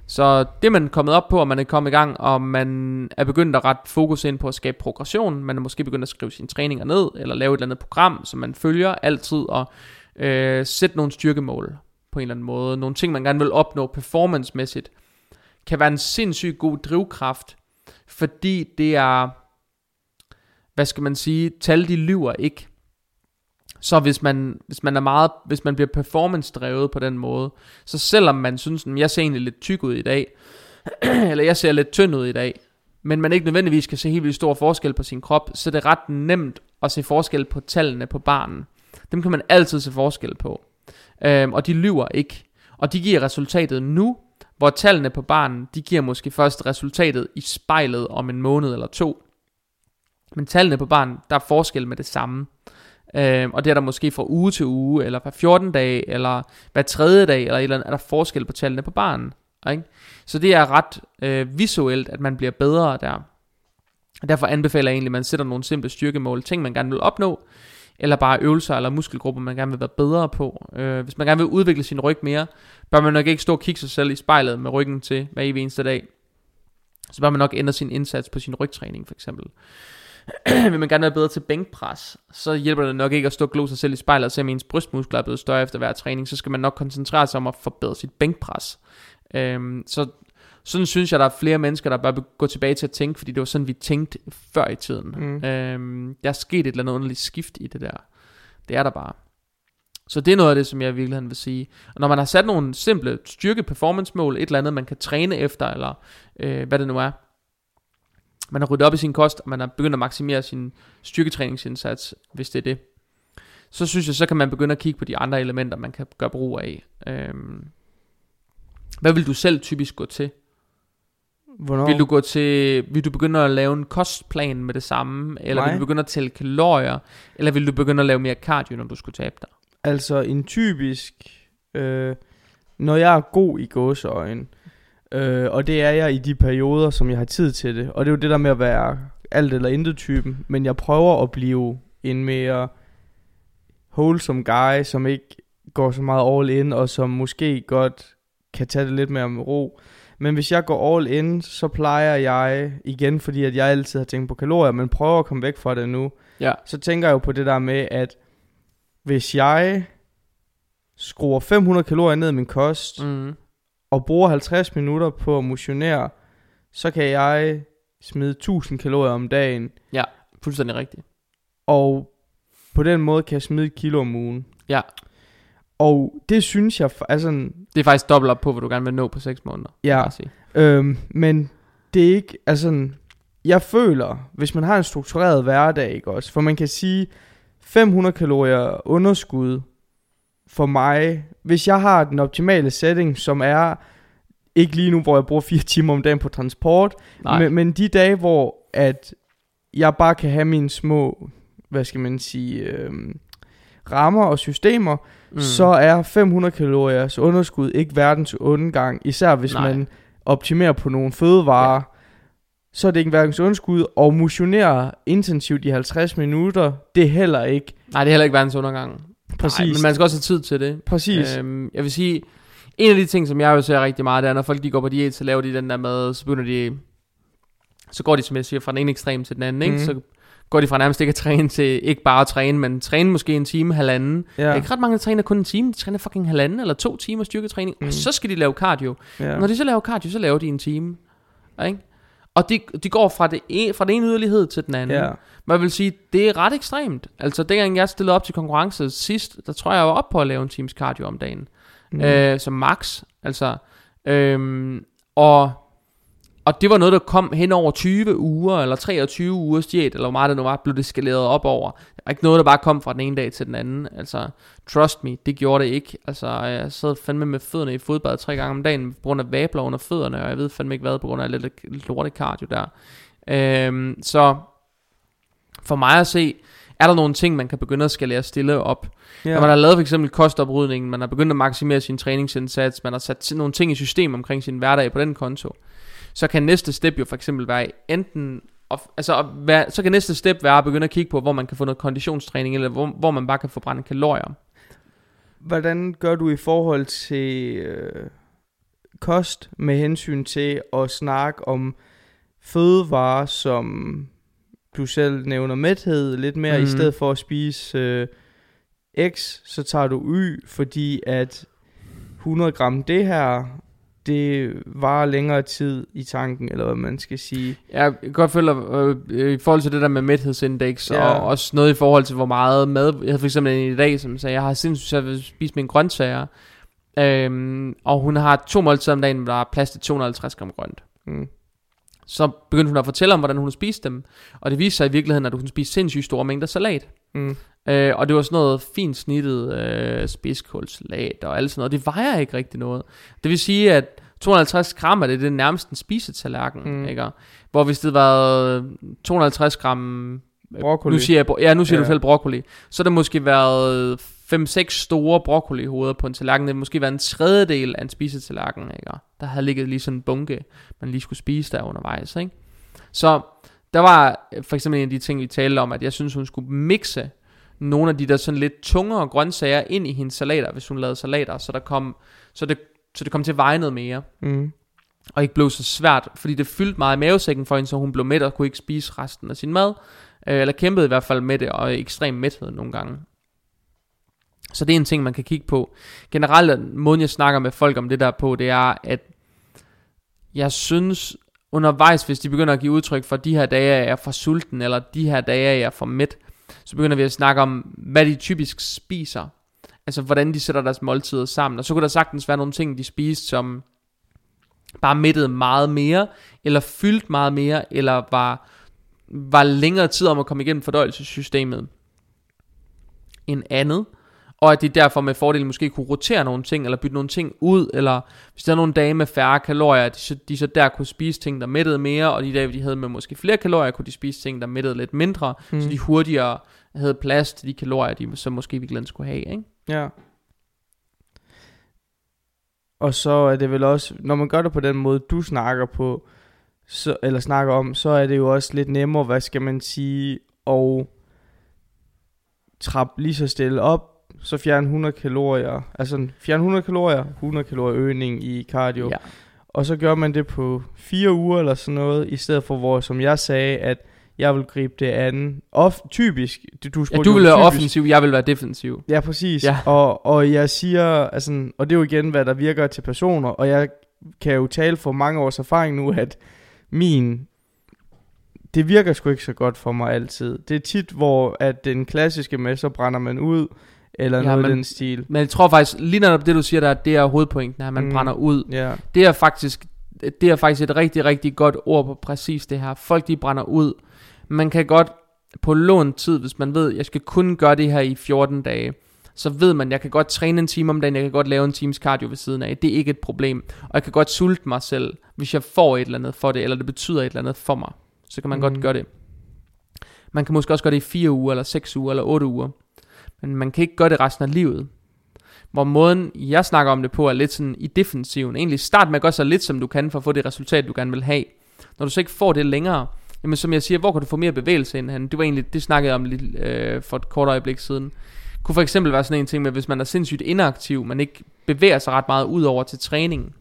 Så det er man kommet op på, og man er kommet i gang, og man er begyndt at rette fokus ind på at skabe progression. Man er måske begyndt at skrive sine træninger ned, eller lave et eller andet program, som man følger altid, og øh, sætte nogle styrkemål på en eller anden måde. Nogle ting, man gerne vil opnå performancemæssigt, kan være en sindssygt god drivkraft, fordi det er, hvad skal man sige, tal de lyver ikke. Så hvis man, hvis man er meget, hvis man bliver performance drevet på den måde, så selvom man synes, at jeg ser egentlig lidt tyk ud i dag, eller jeg ser lidt tynd ud i dag, men man ikke nødvendigvis kan se helt vildt stor forskel på sin krop, så det er ret nemt at se forskel på tallene på barnen. Dem kan man altid se forskel på. Øhm, og de lyver ikke. Og de giver resultatet nu, hvor tallene på barnen, de giver måske først resultatet i spejlet om en måned eller to. Men tallene på barnen, der er forskel med det samme. Øh, og det er der måske fra uge til uge, eller hver 14 dage, eller hver tredje dag, eller et eller andet, er der forskel på tallene på barnen. Ikke? Så det er ret øh, visuelt, at man bliver bedre der. Derfor anbefaler jeg egentlig, at man sætter nogle simple styrkemål, ting man gerne vil opnå, eller bare øvelser eller muskelgrupper, man gerne vil være bedre på. Øh, hvis man gerne vil udvikle sin ryg mere, bør man nok ikke stå og kigge sig selv i spejlet med ryggen til hver evig eneste dag. Så bør man nok ændre sin indsats på sin rygtræning for eksempel. vil man gerne være bedre til bænkpres, så hjælper det nok ikke at stå og glo sig selv i spejlet og se, om ens brystmuskler er blevet større efter hver træning. Så skal man nok koncentrere sig om at forbedre sit bænkpres. Øhm, så sådan synes jeg, der er flere mennesker, der bør gå tilbage til at tænke, fordi det var sådan, vi tænkte før i tiden. Mm. Øhm, der er sket et eller andet underligt skift i det der. Det er der bare. Så det er noget af det, som jeg i virkeligheden vil sige. Og når man har sat nogle simple styrke performance mål, et eller andet, man kan træne efter, eller øh, hvad det nu er. Man har ryddet op i sin kost, og man har begyndt at maksimere sin styrketræningsindsats, hvis det er det. Så synes jeg, så kan man begynde at kigge på de andre elementer, man kan gøre brug af. Øhm, hvad vil du selv typisk gå til? Hvornår? Vil du gå til, vil du begynde at lave en kostplan med det samme, eller Nej. vil du begynde at tælle kalorier, eller vil du begynde at lave mere cardio, når du skulle tabe dig? Altså en typisk, øh, når jeg er god i gåseøjen, øh, og det er jeg i de perioder, som jeg har tid til det, og det er jo det der med at være alt eller intet typen, men jeg prøver at blive en mere wholesome guy, som ikke går så meget all in, og som måske godt kan tage det lidt mere med ro. Men hvis jeg går all in, så plejer jeg, igen fordi at jeg altid har tænkt på kalorier, men prøver at komme væk fra det nu, Ja. så tænker jeg jo på det der med, at hvis jeg skruer 500 kalorier ned i min kost, mm. Og bruger 50 minutter på at motionere, så kan jeg smide 1000 kalorier om dagen, Fuldstændig rigtigt. og på den måde kan jeg smide et kilo om ugen. Ja. Og det synes jeg, altså, Det er faktisk dobbelt op på, hvad du gerne vil nå på 6 måneder. ja, sige. øhm, men det er ikke, altså, jeg føler, hvis man har en struktureret hverdag, ikke også, for man kan sige, 500 kalorier underskud for mig, hvis jeg har den optimale setting, som er ikke lige nu, hvor jeg bruger fire timer om dagen på transport, Nej. men, men de dage, hvor at jeg bare kan have mine små, hvad skal man sige, øhm, rammer og systemer, mm. så er 500 kaloriers underskud ikke verdens undergang, især hvis. Nej. man optimerer på nogle fødevarer, ja. så er det ikke verdens underskud, og motionere intensivt i 50 minutter, det er heller ikke Nej, det er heller ikke verdens undergang. Præcis. Nej, men man skal også have tid til det. præcis. Øhm, jeg vil sige, en af de ting, som jeg jo ser rigtig meget, det er, når folk de går på diæt, så laver de den der mad, så begynder de, så går de, som jeg siger, fra den ene ekstrem til den anden, ikke? Mhm. Så går de fra nærmest ikke at træne til ikke bare at træne, men træne måske en time, halvanden. Ja. Der er ikke ret mange, der træner kun en time, de træner fucking halvanden eller to timer styrketræning, mm. Mhm. og så skal de lave cardio. ja. Når de så laver cardio, så laver de en time. Ikke? Og de, de går fra det, en, fra den ene yderlighed til den anden. ja. Jeg vil sige, det er ret ekstremt. Altså, dengang jeg stillede op til konkurrence sidst, der tror jeg, jeg var op på at lave en times cardio om dagen. Mm. Øh, som max. Altså, øhm, og, og det var noget, der kom hen over 20 uger, eller 23 ugers diæt, eller hvor meget det nu var, blev det skaleret op over. Det var ikke noget, der bare kom fra den ene dag til den anden. Altså, trust me, det gjorde det ikke. Altså, jeg sad fandme med fødderne i fodbad tre gange om dagen, på grund af vabler under fødderne, og jeg ved fandme ikke hvad, på grund af lidt lorte cardio der. Øhm, så for mig at se, er der nogle ting, man kan begynde at skalere stille op. Ja. Når man har lavet for eksempel kostoprydningen, man har begyndt at maksimere sin træningsindsats, man har sat nogle ting i system omkring sin hverdag på den konto, så kan næste step jo for eksempel være enten, altså så kan næste step være at begynde at kigge på, hvor man kan få noget konditionstræning, eller hvor, hvor man bare kan få brændt kalorier. Hvordan gør du i forhold til øh, kost med hensyn til at snakke om fødevarer, som du selv nævner mæthed lidt mere, mm. i Mhm. stedet for at spise øh, X, så tager du Y, fordi at 100 gram det her, det varer længere tid i tanken, eller hvad man skal sige. Jeg kan godt følge dig, øh, i forhold til det der med mæthedsindeks, ja. Og også noget i forhold til, hvor meget mad... Jeg havde for eksempel en i dag, som sagde, jeg har sindssygt at spise mine grøntsager, øhm, og hun har to måltider om dagen, hvor der er plads til 250 gram grønt. Mm. Så begyndte hun at fortælle om, hvordan hun spiste dem, og det viste sig i virkeligheden, at hun spiste sindssygt store mængder salat. Mm. Øh, og det var sådan noget fint snittet øh, spidskålsalat og alt sådan noget. Det vejer ikke rigtig noget. Det vil sige, at 250 gram er det, det er nærmest en spisetallerken, Mm. ikke? Hvor hvis det var 250 gram... øh, Broccoli. Nu siger jeg, ja, nu siger ja. Du selv broccoli. Så er det måske været 5-6 store broccoli-hoveder på en tallerken. Det måske været en tredjedel af en spisetallerken, ikke? Der havde ligget lige sådan en bunke, man lige skulle spise der undervejs, ikke? Så der var øh, for eksempel en af de ting, vi talte om, at jeg synes, hun skulle mixe nogle af de der sådan lidt tungere grøntsager ind i hendes salater, hvis hun lavede salater, så der kom, så det, så det kom til at veje noget mere, Mm. og ikke blev så svært, fordi det fyldte meget i mavesækken for hende, så hun blev mæt og kunne ikke spise resten af sin mad, øh, eller kæmpede i hvert fald med det, og ekstrem mæthed nogle gange. Så det er en ting, man kan kigge på. Generelt, måden jeg snakker med folk om det der på, det er, at jeg synes undervejs, hvis de begynder at give udtryk for, de her dage er jeg for sulten, eller de her dage er jeg for mæt, så begynder vi at snakke om, hvad de typisk spiser. Altså, hvordan de sætter deres måltider sammen. Og så kunne der sagtens være nogle ting, de spiste, som bare mættede meget mere, eller fyldt meget mere, eller var, var længere tid om at komme igennem fordøjelsessystemet end andet og at de derfor med fordel måske kunne rotere nogle ting, eller bytte nogle ting ud, eller hvis der er nogle dage med færre kalorier, de så, de så der kunne spise ting, der mættede mere, og de dage, de havde med måske flere kalorier, kunne de spise ting, der mættede lidt mindre, mm. så de hurtigere havde plads til de kalorier, de så måske virkelig skulle have, ikke? Ja. Og så er det vel også, når man gør det på den måde, du snakker på, så, eller snakker om, så er det jo også lidt nemmere, hvad skal man sige, at trappe lige så stille op, så fjerne 100 kalorier, altså fjerne 100 kalorier, 100 kalorier øgning i cardio, Ja. og så gør man det på fire uger eller sådan noget, i stedet for hvor, som jeg sagde, at jeg vil gribe det an. Of, typisk, du Ja, du vil være typisk- offensiv, jeg vil være defensiv. Ja, præcis. Ja. Og, og jeg siger, altså, og det er jo igen, hvad der virker til personer, og jeg kan jo tale for mange års erfaring nu, at min, det virker sgu ikke så godt for mig altid. Det er tit, hvor at den klassiske med, så brænder man ud, eller Ja, noget men- i den stil. Men jeg tror faktisk, lige netop det du siger der, det er hovedpointen, at man mm. Brænder ud. Ja, Det er faktisk det er faktisk et rigtig, rigtig godt ord på præcis det her. Folk de brænder ud. Man kan godt på lån tid, hvis man ved, jeg skal kun gøre det her i 14 dage, så ved man, jeg kan godt træne en time om dagen, jeg kan godt lave en times cardio ved siden af. Det er ikke et problem. Og jeg kan godt sulte mig selv, hvis jeg får et eller andet for det, eller det betyder et eller andet for mig. Så kan man mm. godt gøre det. Man kan måske også gøre det i 4 uger, eller 6 uger, eller 8 uger. Men man kan ikke gøre det resten af livet. Hvor måden, jeg snakker om det på, er lidt sådan i defensiven. Egentlig start med at gøre så lidt, som du kan, for at få det resultat, du gerne vil have. Når du så ikke får det længere, jamen som jeg siger, hvor kan du få mere bevægelse ind? Det var egentlig, det snakkede jeg om lidt øh, for et kort øjeblik siden. Kunne for eksempel være sådan en ting med, hvis man er sindssygt inaktiv, man ikke bevæger sig ret meget ud over til træningen,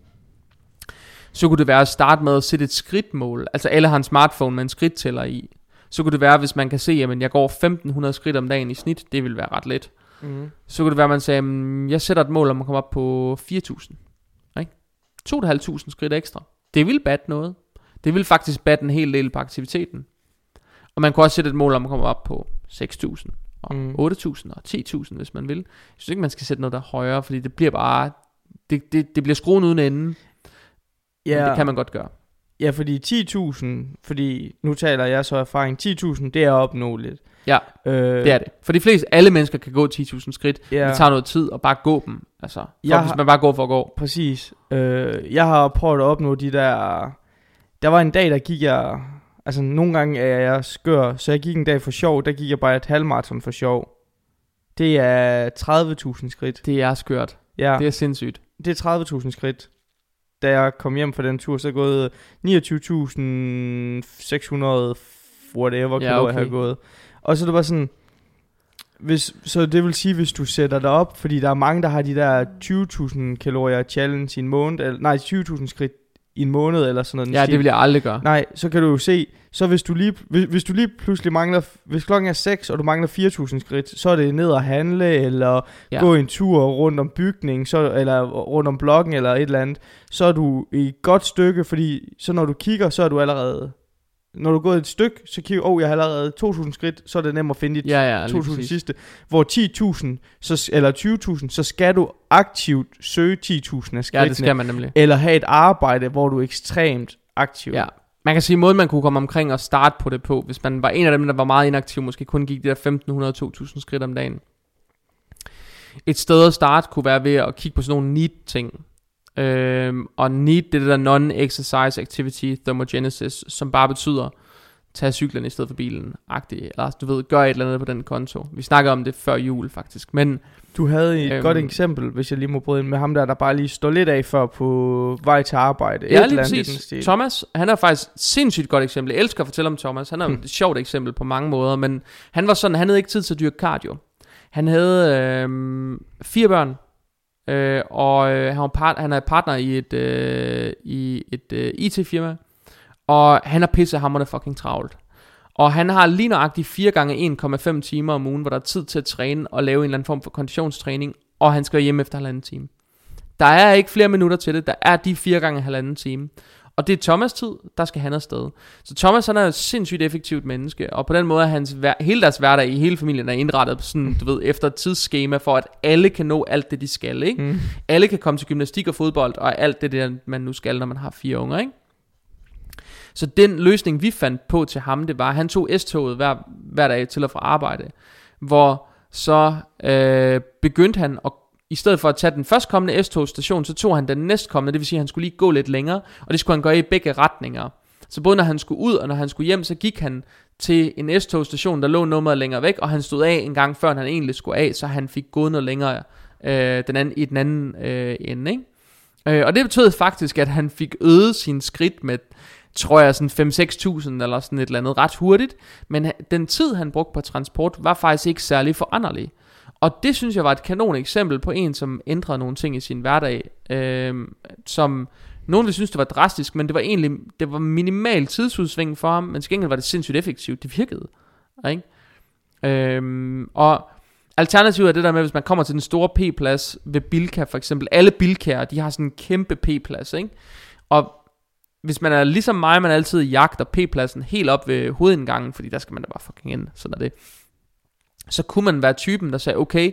så kunne det være at starte med at sætte et skridtmål. Altså alle har en smartphone med en skridttæller i. Så kunne det være, hvis man kan se, at jeg går 1500 skridt om dagen i snit, det vil være ret let. mm. Så kunne det være, at man sagde, "Mm, jeg sætter et mål om at komme op på 4.000. Ikke? 2.500 skridt ekstra. Det vil batte noget. Det vil faktisk batte en hel del på aktiviteten. Og man kunne også sætte et mål om at komme op på 6.000 og Mm. 8.000 og 10.000, hvis man vil. Jeg synes ikke, man skal sætte noget der er højere, fordi det bliver bare... Det, det, det bliver skruen uden ende. Ja. Men det kan man godt gøre. Ja, fordi 10.000, fordi nu taler jeg så erfaring, 10.000, det er opnåeligt. Ja, Øh, Det er det. For de fleste, alle mennesker kan gå 10.000 skridt. Ja. Det tager noget tid at bare gå dem. Altså, for, Jeg hvis man bare går for at gå. Præcis. Øh, jeg har prøvet at opnå de der... Der var en dag, der gik jeg... Altså, nogle gange er jeg skør, så jeg gik en dag for sjov. Der gik jeg bare et halvmarathon for sjov. Det er 30.000 skridt. Det er skørt. Ja, Det er sindssygt. det er 30.000 skridt. Da jeg kom hjem fra den tur, så er gået 29.600 whatever Ja, kalorier okay. har gået. Og så er det bare sådan... Hvis, så det vil sige, hvis du sætter dig op, fordi der er mange, der har de der 20.000 kalorier challenge i en måned, eller, nej, 20.000 skridt i en måned, eller sådan noget. Ja, stil. det vil jeg aldrig gøre. Nej, så kan du jo se, så hvis du lige, hvis, hvis du lige pludselig mangler, hvis klokken er 6, og du mangler 4.000 skridt, så er det ned at handle, eller Ja. gå en tur rundt om bygningen, så, eller rundt om blokken, eller et eller andet, så er du i et godt stykke, fordi så når du kigger, så er du allerede, når du er gået et stykke, så kigger oh, jeg har allerede 2.000 skridt, så er det nemt at finde dit Ja, ja, lige 2.000 præcis. sidste. Hvor 10.000, så, eller 20.000, så skal du aktivt søge 10.000 af skridtene, Ja, det skal man nemlig. eller have et arbejde, hvor du er ekstremt aktiv. Ja. Man kan sige, måden man kunne komme omkring og starte på det på, hvis man var en af dem, der var meget inaktiv, måske kun gik de der 1.500-2.000 skridt om dagen. Et sted at starte kunne være ved at kigge på sådan nogle NEAT-ting. Øhm, og NEAT, det er det der Non-Exercise Activity Thermogenesis, som bare betyder, tag cyklen i stedet for bilen, agtig, Eller du ved, gør et eller andet på den konto. Vi snakkede om det før jul faktisk. Men du havde et Øhm. godt eksempel, hvis jeg lige må bryde ind med ham der, der bare lige står lidt af før på vej til arbejde. Ja, lige præcis. Thomas, han er faktisk sindssygt godt eksempel. Jeg elsker at fortælle om Thomas. Han er Hmm. et sjovt eksempel på mange måder, men han var sådan, han havde ikke tid til at dyrke cardio. Han havde øh, fire børn, øh, og øh, han, var part, han er partner i et, øh, i et øh, IT-firma, og han er pissehammerende fucking travlt. Og han har lige nøjagtigt 4 gange 1,5 timer om ugen, hvor der er tid til at træne og lave en eller anden form for konditionstræning, og han skal hjemme efter halvanden time. Der er ikke flere minutter til det, der er de 4 gange halvanden time. Og det er Thomas tid, der skal han afsted. Så Thomas han er et sindssygt effektivt menneske, og på den måde er hans, hele deres hverdag i hele familien er indrettet på sådan, du ved, efter et tidsskema, for at alle kan nå alt det, de skal, ikke? Mm. Alle kan komme til gymnastik og fodbold, og alt det der, man nu skal, når man har fire unger, ikke? Så den løsning, vi fandt på til ham, det var, at han tog S-toget hver, hver dag til og fra arbejde, hvor så øh, begyndte han at i stedet for at tage den førstkommende S-togstation, så tog han den næstkommende, det vil sige, at han skulle lige gå lidt længere, og det skulle han gøre i begge retninger. Så både når han skulle ud og når han skulle hjem, så gik han til en S-togstation, der lå nummeret længere væk, og han stod af en gang før han egentlig skulle af, så han fik gået noget længere øh, den anden, i den anden øh, ende. Ikke? Øh, og det betød faktisk, at han fik øget sin skridt med, tror jeg, sådan 5-6.000 eller sådan et eller andet ret hurtigt. Men den tid, han brugte på transport, var faktisk ikke særlig foranderlig. Og det synes jeg var et kanon eksempel på en, som ændrede nogle ting i sin hverdag, øh, som nogen ville synes, det var drastisk, men det var egentlig det var minimal tidsudsving for ham, men til gengæld var det sindssygt effektivt. Det virkede. Ikke? Øhm, og alternativet er det der med, hvis man kommer til den store P-plads ved Bilka for eksempel. Alle Bilkaer, de har sådan en kæmpe P-plads, ikke? Og hvis man er ligesom mig, man altid jagter P-pladsen helt op ved hovedindgangen, fordi der skal man da bare fucking ind, sådan er det. Så kunne man være typen, der sagde, okay,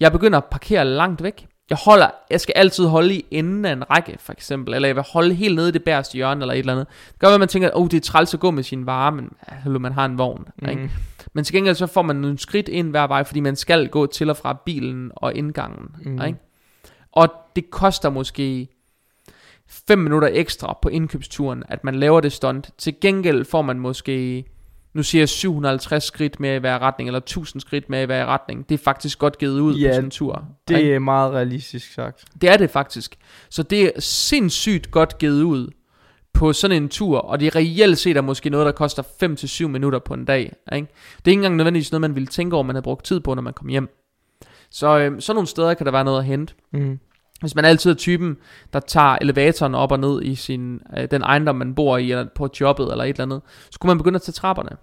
jeg begynder at parkere langt væk. Jeg holder, jeg skal altid holde i enden af en række, for eksempel. Eller jeg vil holde helt nede i det bæreste hjørne, eller et eller andet. Det gør, at man tænker, at oh, det er træls at gå med sin varer, men hallo, man har en vogn. Mm. Ikke? Men til gengæld så får man nogle skridt ind hver vej, fordi man skal gå til og fra bilen og indgangen. Mm. Ikke? Og det koster måske 5 minutter ekstra på indkøbsturen, at man laver det stunt. Til gengæld får man måske nu siger jeg 750 skridt mere i hver retning, eller 1000 skridt mere i hver retning. Det er faktisk godt givet ud ja, på sådan en tur. det ikke? er meget realistisk sagt. Det er det faktisk. Så det er sindssygt godt givet ud på sådan en tur, og det er reelt set er måske noget, der koster 5-7 minutter på en dag. Ikke? Det er ikke engang nødvendigvis noget, man ville tænke over, man havde brugt tid på, når man kom hjem. Så øh, sådan nogle steder kan der være noget at hente. Mm. Hvis man altid er typen, der tager elevatoren op og ned i sin, øh, den ejendom, man bor i, eller på jobbet, eller et eller andet, så kunne man begynde at tage trapperne.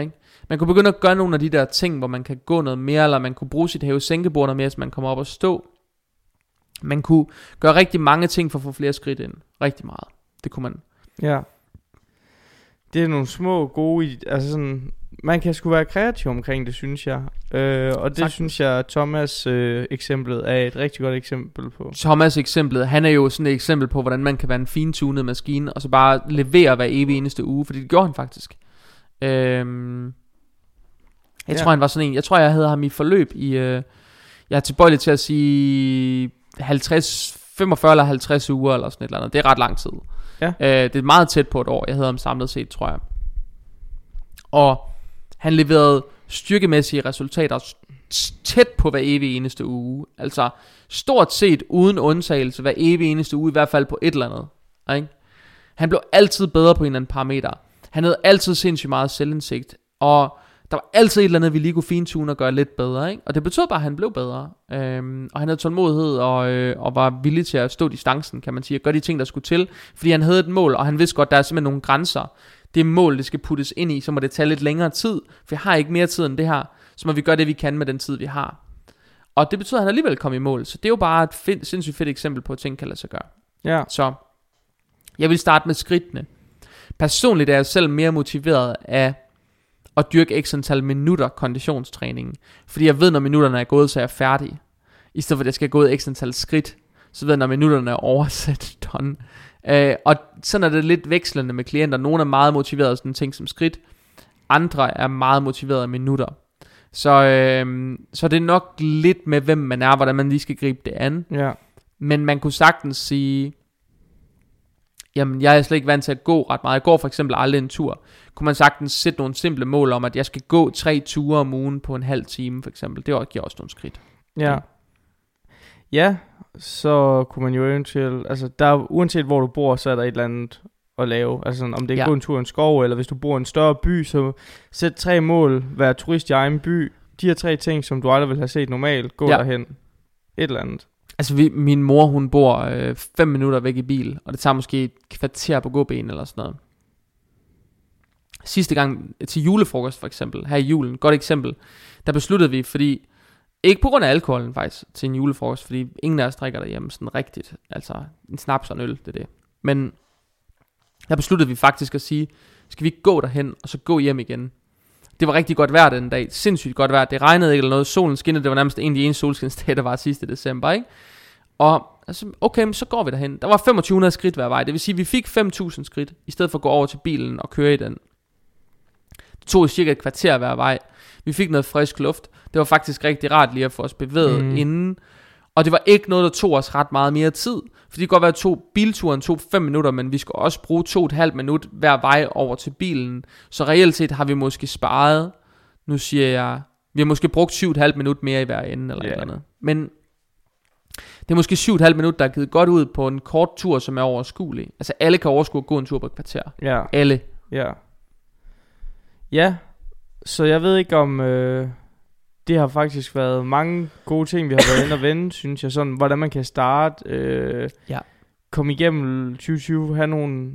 Ikke? Man kunne begynde at gøre nogle af de der ting, hvor man kan gå noget mere, eller man kunne bruge sit have sænkebord noget mere, så man kommer op og stå. Man kunne gøre rigtig mange ting for at få flere skridt ind. Rigtig meget. Det kunne man. Ja. Det er nogle små gode, altså sådan, man kan sgu være kreativ omkring det, synes jeg. Øh, og det Sagtens. synes jeg, Thomas øh, eksemplet er et rigtig godt eksempel på. Thomas eksemplet, han er jo sådan et eksempel på, hvordan man kan være en fintunet maskine, og så bare levere hver evig eneste uge, fordi det gjorde han faktisk. Øh, jeg ja. tror, han var sådan en, jeg tror, jeg havde ham i forløb i, øh, jeg er tilbøjelig til at sige 50, 45 eller 50 uger, eller sådan et eller andet. Det er ret lang tid. Ja. Øh, det er meget tæt på et år, jeg havde ham samlet set, tror jeg. Og han leverede styrkemæssige resultater tæt på hver evig eneste uge. Altså stort set uden undtagelse hver evig eneste uge, i hvert fald på et eller andet. Ikke? Han blev altid bedre på en eller anden parameter. Han havde altid sindssygt meget selvindsigt. Og der var altid et eller andet, vi lige kunne fintune og gøre lidt bedre. Ikke? Og det betød bare, at han blev bedre. Øhm, og han havde tålmodighed og, øh, og var villig til at stå distancen, kan man sige. Og gøre de ting, der skulle til. Fordi han havde et mål, og han vidste godt, at der er simpelthen nogle grænser det mål, det skal puttes ind i, så må det tage lidt længere tid, for jeg har ikke mere tid end det her, så må vi gøre det, vi kan med den tid, vi har. Og det betyder, at han alligevel kom i mål, så det er jo bare et find, sindssygt fedt eksempel på, at ting kan lade sig gøre. Ja. Så jeg vil starte med skridtene. Personligt er jeg selv mere motiveret af at dyrke x antal minutter konditionstræning, fordi jeg ved, når minutterne er gået, så er jeg færdig. I stedet for, at jeg skal gå x antal skridt, så ved jeg, når minutterne er oversat, done. Øh, og sådan er det lidt vekslende med klienter. Nogle er meget motiveret af sådan ting som skridt. Andre er meget motiveret af minutter. Så, øh, så det er nok lidt med, hvem man er, hvordan man lige skal gribe det an. Ja. Men man kunne sagtens sige, jamen jeg er slet ikke vant til at gå ret meget. Jeg går for eksempel aldrig en tur. Kunne man sagtens sætte nogle simple mål om, at jeg skal gå tre ture om ugen på en halv time for eksempel. Det giver også nogle skridt. Ja. Ja, så kunne man jo eventuelt, altså der, uanset hvor du bor, så er der et eller andet at lave. Altså sådan, om det er ja. gå en tur i en skov, eller hvis du bor i en større by, så sæt tre mål, vær turist i egen by. De her tre ting, som du aldrig vil have set normalt, gå ja. derhen. Et eller andet. Altså vi, min mor, hun bor øh, fem minutter væk i bil, og det tager måske et kvarter på gåben eller sådan noget. Sidste gang til julefrokost for eksempel, her i julen, godt eksempel, der besluttede vi, fordi ikke på grund af alkoholen faktisk, til en julefrokost, fordi ingen af os drikker derhjemme sådan rigtigt. Altså en snaps og en øl, det er det. Men der besluttede vi faktisk at sige, skal vi ikke gå derhen, og så gå hjem igen. Det var rigtig godt vejr den dag, sindssygt godt vejr. Det regnede ikke eller noget, solen skinnede, det var nærmest en af de ene solskinsdage, der var sidste december, ikke? Og altså, okay, så går vi derhen. Der var 2500 skridt hver vej, det vil sige, at vi fik 5000 skridt, i stedet for at gå over til bilen og køre i den. Det tog cirka et kvarter hver vej. Vi fik noget frisk luft. Det var faktisk rigtig rart lige at få os bevæget Mm. inden. Og det var ikke noget, der tog os ret meget mere tid. For det kan godt være, at to, bilturen tog 5 minutter, men vi skulle også bruge to og et halvt minut hver vej over til bilen. Så reelt set har vi måske sparet, nu siger jeg, vi har måske brugt 7,5 minut mere i hver ende eller yeah. eller andet. Men det er måske 7,5 minut, der er givet godt ud på en kort tur, som er overskuelig. Altså alle kan overskue at gå en tur på et kvarter. Ja, Alle. ja. Ja, så jeg ved ikke om... Øh, det har faktisk været mange gode ting, vi har været inde og vende, synes jeg. Sådan, hvordan man kan starte. Øh, Ja. Komme igennem 2020, have nogle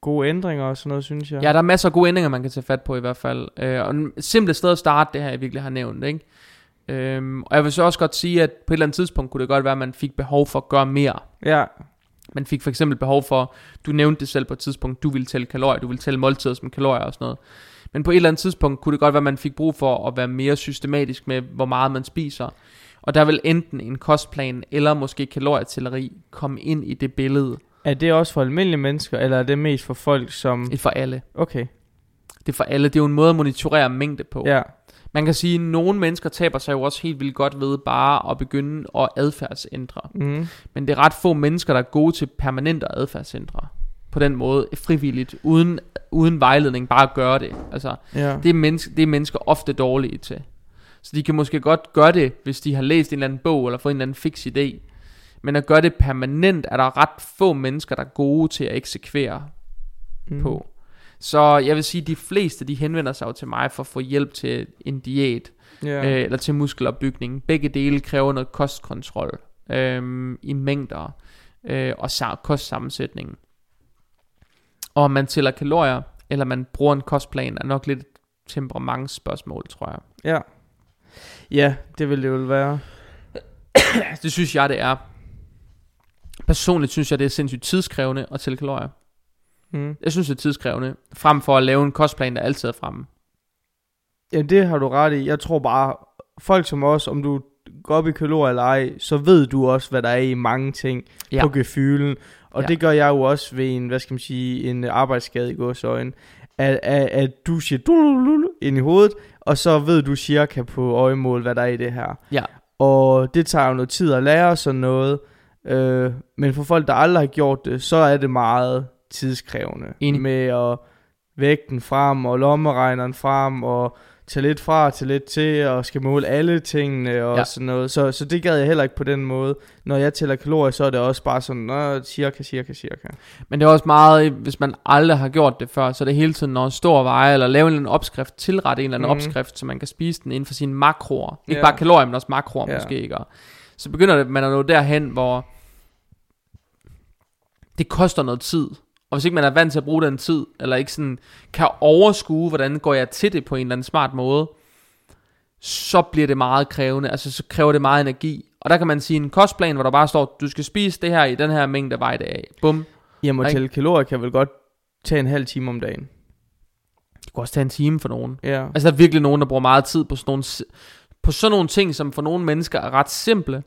gode ændringer og sådan noget, synes jeg. Ja, der er masser af gode ændringer, man kan tage fat på i hvert fald. Øh, og en simple sted at starte, det her jeg virkelig har nævnt, ikke? Øhm, og jeg vil så også godt sige, at på et eller andet tidspunkt kunne det godt være, at man fik behov for at gøre mere. Ja, Man fik for eksempel behov for, du nævnte det selv på et tidspunkt, du ville tælle kalorier, du ville tælle måltider som kalorier og sådan noget. Men på et eller andet tidspunkt kunne det godt være, at man fik brug for at være mere systematisk med, hvor meget man spiser. Og der vil enten en kostplan eller måske kalorietælleri komme ind i det billede. er det også for almindelige mennesker, eller er det mest for folk, som... Det er for alle. Okay, Det er for alle. Det er jo en måde at monitorere mængde på. ja. Man kan sige, at nogle mennesker taber sig jo også helt vildt godt ved bare at begynde at adfærdsændre. Mm. Men det er ret få mennesker, der er gode til permanent at adfærdsændre. På den måde, frivilligt, uden, uden vejledning, bare gøre det. Altså, Ja. det er, menneske, det er mennesker ofte dårlige til. Så de kan måske godt gøre det, hvis de har læst en eller anden bog, eller fået en eller anden fix idé. Men at gøre det permanent, er der ret få mennesker, der er gode til at eksekvere mm. på. Så jeg vil sige, at de fleste, de henvender sig jo til mig for at få hjælp til en diæt, Ja. øh, eller til muskelopbygning. Begge dele kræver noget kostkontrol øh, i mængder øh, og sa- kostsammensætning. Og om man tæller kalorier, eller man bruger en kostplan, er nok lidt et temperamentsspørgsmål, tror jeg. ja. Ja, det vil det jo være. Det synes jeg, det er. Personligt synes jeg, det er sindssygt tidskrævende at tælle kalorier. Mm. Jeg synes, det er tidskrævende, frem for at lave en kostplan, der altid er fremme. Ja, det har du ret i. Jeg tror bare, folk som os, om du går op i kalorier eller ej, så ved du også, hvad der er i mange ting Ja. på gefylen. Og ja. det gør jeg jo også ved en, hvad skal man sige, en arbejdsskade i gåsøjne. At, at, at du siger dululul ind i hovedet, og så ved du cirka på øjemål, hvad der er i det her. Ja. Og det tager jo noget tid at lære sådan noget. Øh, men for folk, der aldrig har gjort det, så er det meget tidskrævende. Enig. Med at vægten frem, og lommeregneren frem, og tage lidt fra, til lidt til, og skal måle alle tingene, og Ja. sådan noget. Så, så det gad jeg heller ikke på den måde. Når jeg tæller kalorier, så er det også bare sådan, Nå, cirka, cirka, cirka. Men det er også meget, hvis man aldrig har gjort det før, så er det hele tiden noget stor veje, eller lave en eller anden opskrift, tilrette en eller anden mm. opskrift, så man kan spise den inden for sine makroer. Ikke Ja. bare kalorier, men også makroer Ja. måske, ikke? Og så begynder det, man at nå derhen, hvor det koster noget tid. Og hvis ikke man er vant til at bruge den tid, eller ikke sådan kan overskue, hvordan går jeg til det på en eller anden smart måde, så bliver det meget krævende, altså så kræver det meget energi. Og der kan man sige en kostplan, hvor der bare står, du skal spise det her i den her mængde vej dag. Bum, Jamen, Ikke? tælle kalorier kan vel godt tage en halv time om dagen. Det kunne også tage en time for nogen. Ja. Altså der er virkelig nogen, der bruger meget tid på sådan nogle, på sådan nogle ting, som for nogle mennesker er ret simple,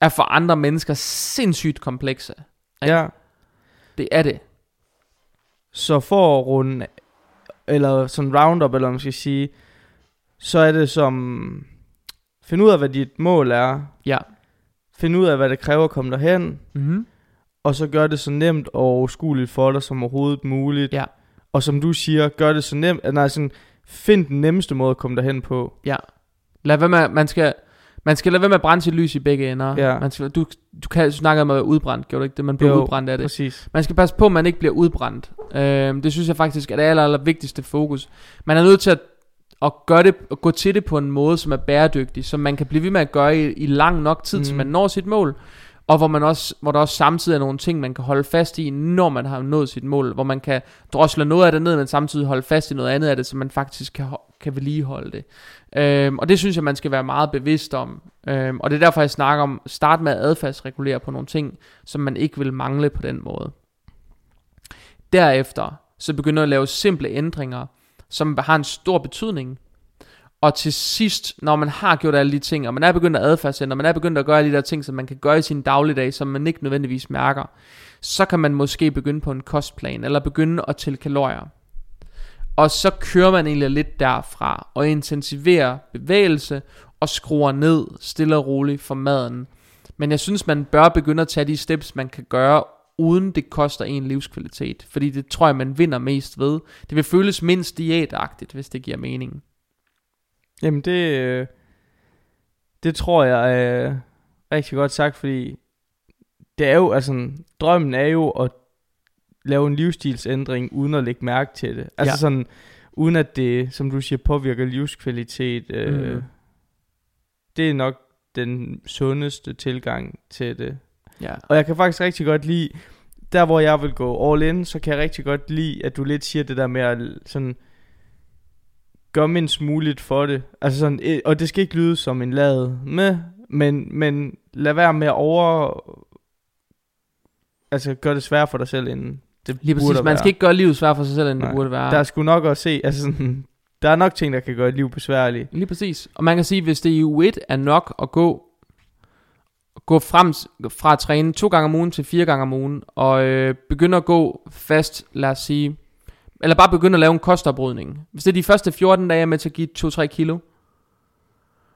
er for andre mennesker sindssygt komplekse. ikke? ja. Det er det. Så for at runde, eller sådan roundup, eller man skal sige, så er det som, find ud af, hvad dit mål er, Ja. find ud af, hvad det kræver at komme derhen, Mm-hmm. og så gør det så nemt og overskueligt for dig som overhovedet muligt. Ja. Og som du siger, gør det så nemt, nej, sådan, find den nemmeste måde at komme derhen på. Ja. Lad være med, man skal, man skal lade være med at brænde sit lys i begge ender. Ja. Man skal, du, du kan snakke om at være udbrændt, gjorde du ikke det? Man bliver Jo, udbrændt af det. Præcis. Man skal passe på, at man ikke bliver udbrændt. Øhm, det synes jeg faktisk er det aller, aller vigtigste fokus. Man er nødt til at, at gøre det, at gå til det på en måde, som er bæredygtig, som man kan blive ved med at gøre i, i lang nok tid, mm. til man når sit mål. Og hvor, man også, hvor der også samtidig er nogle ting, man kan holde fast i, når man har nået sit mål. Hvor man kan drosle noget af det ned, men samtidig holde fast i noget andet af det, så man faktisk kan, kan vedligeholde det. Øhm, og det synes jeg, man skal være meget bevidst om. Øhm, og det er derfor, jeg snakker om, start med at adfærdsregulere på nogle ting, som man ikke vil mangle på den måde. Derefter så begynder at lave simple ændringer, som har en stor betydning. Og til sidst, når man har gjort alle de ting, og man er begyndt at adfærdsændre, man er begyndt at gøre alle de der ting, som man kan gøre i sin dagligdag, som man ikke nødvendigvis mærker, så kan man måske begynde på en kostplan, eller begynde at tælle kalorier. Og så kører man egentlig lidt derfra og intensiverer bevægelse og skruer ned stille og roligt for maden. Men jeg synes, man bør begynde at tage de steps, man kan gøre, uden det koster en livskvalitet. Fordi det tror jeg, man vinder mest ved. Det vil føles mindst diætagtigt, hvis det giver mening. Jamen det, øh, det tror jeg er rigtig godt sagt, fordi det er jo, altså, drømmen er jo at lave en livsstilsændring, uden at lægge mærke til det. Altså Ja. sådan, uden at det, som du siger, påvirker livskvalitet. Øh, Mm. Det er nok den sundeste tilgang til det. Ja. Og jeg kan faktisk rigtig godt lide, der hvor jeg vil gå all in, så kan jeg rigtig godt lide, at du lidt siger det der med at sådan, gøre mindst muligt for det. Altså sådan, eh, og det skal ikke lyde som en lad med, men, men lad være med at over, altså gøre det svært for dig selv, inden det Lige præcis. Man være. skal ikke gøre livet svært for sig selv, end det Nej. burde være. Der er sgu nok at se, altså sådan, der er nok ting, der kan gøre et liv besværligt. Lige præcis. Og man kan sige, hvis det i u 1 er nok at gå gå frem fra at træne to gange om ugen til fire gange om ugen, og øh, begynde at gå fast, lad os sige, eller bare begynde at lave en kostoprydning. Hvis det er de første 14 dage er med til at give 2-3 kilo,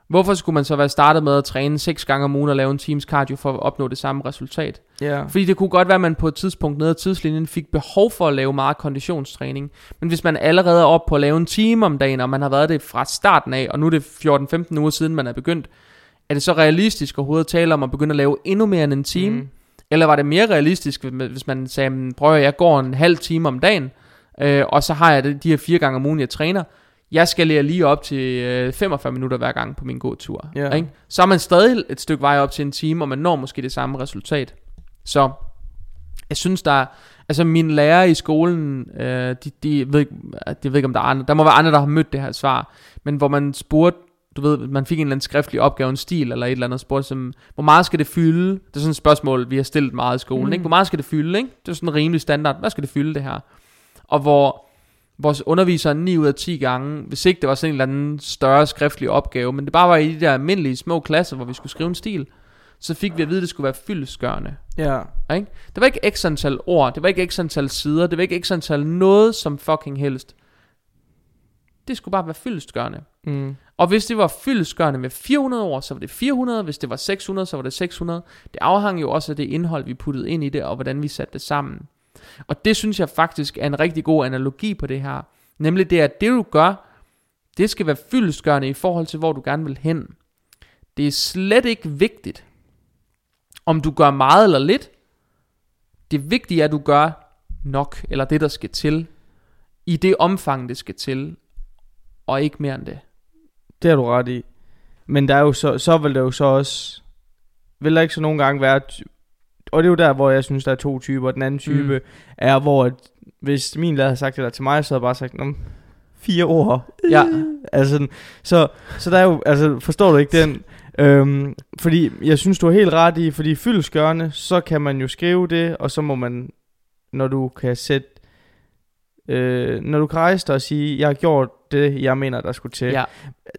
hvorfor skulle man så være startet med at træne 6 gange om ugen og lave en times cardio for at opnå det samme resultat? Ja. Fordi det kunne godt være, at man på et tidspunkt nede ad tidslinjen fik behov for at lave meget konditionstræning. Men hvis man allerede er oppe på at lave en time om dagen, og man har været det fra starten af, og nu er det 14-15 uger siden, man er begyndt, er det så realistisk overhovedet at tale om at begynde at lave endnu mere end en time? Mm. Eller var det mere realistisk, hvis man sagde, "Men prøv at jeg går en halv time om dagen, øh, og så har jeg det, de her fire gange om ugen, jeg træner. Jeg skal lære lige op til øh, 45 minutter hver gang på min gåtur. Ja. Ikke? Så er man stadig et stykke vej op til en time, og man når måske det samme resultat. Så jeg synes, der er, altså mine lærere i skolen, øh, de, de ved, ikke, jeg ved ikke, om der er andre, der må være andre, der har mødt det her svar, men hvor man spurgte, du ved, man fik en eller anden skriftlig opgave, en stil eller et eller andet, spurgte som, hvor meget skal det fylde? Det er sådan et spørgsmål, vi har stillet meget i skolen, mm. ikke? Hvor meget skal det fylde, ikke? Det er sådan en rimelig standard, hvad skal det fylde det her? Og hvor vores undervisere 9 ud af 10 gange, hvis ikke det var sådan en eller anden større skriftlig opgave, men det bare var i de der almindelige små klasser, hvor vi skulle skrive en stil, så fik vi at vide, at det skulle være fyldesgørende. Ja. Ikke? Det var ikke x antal ord, det var ikke x antal sider, det var ikke x antal noget som fucking helst. Det skulle bare være fyldestgørende. Mm. Og hvis det var fyldestgørende med 400 ord, så var det 400. Hvis det var 600, så var det 600. Det afhang jo også af det indhold, vi puttede ind i det, og hvordan vi satte det sammen. Og det synes jeg faktisk er en rigtig god analogi på det her. Nemlig det, at det du gør, det skal være fyldestgørende i forhold til, hvor du gerne vil hen. Det er slet ikke vigtigt, om du gør meget eller lidt. Det vigtige er, at du gør nok, eller det, der skal til, i det omfang, det skal til, og ikke mere end det. Det har du ret i. Men der er jo så, så vil der jo så også, vil der ikke så nogle gange være, og det er jo der, hvor jeg synes, der er to typer. Den anden type mm. er, hvor hvis min lærer havde sagt det der til mig, så havde jeg bare sagt, "Nå, fire ord. Ja. Altså, så, så der er jo, altså, forstår du ikke den? Øhm, fordi jeg synes, du har helt ret i, fordi fyldeskørende, så kan man jo skrive det, og så må man, når du kan sætte, øh, når du kan rejse dig og sige, jeg har gjort det, jeg mener, der skulle til Ja,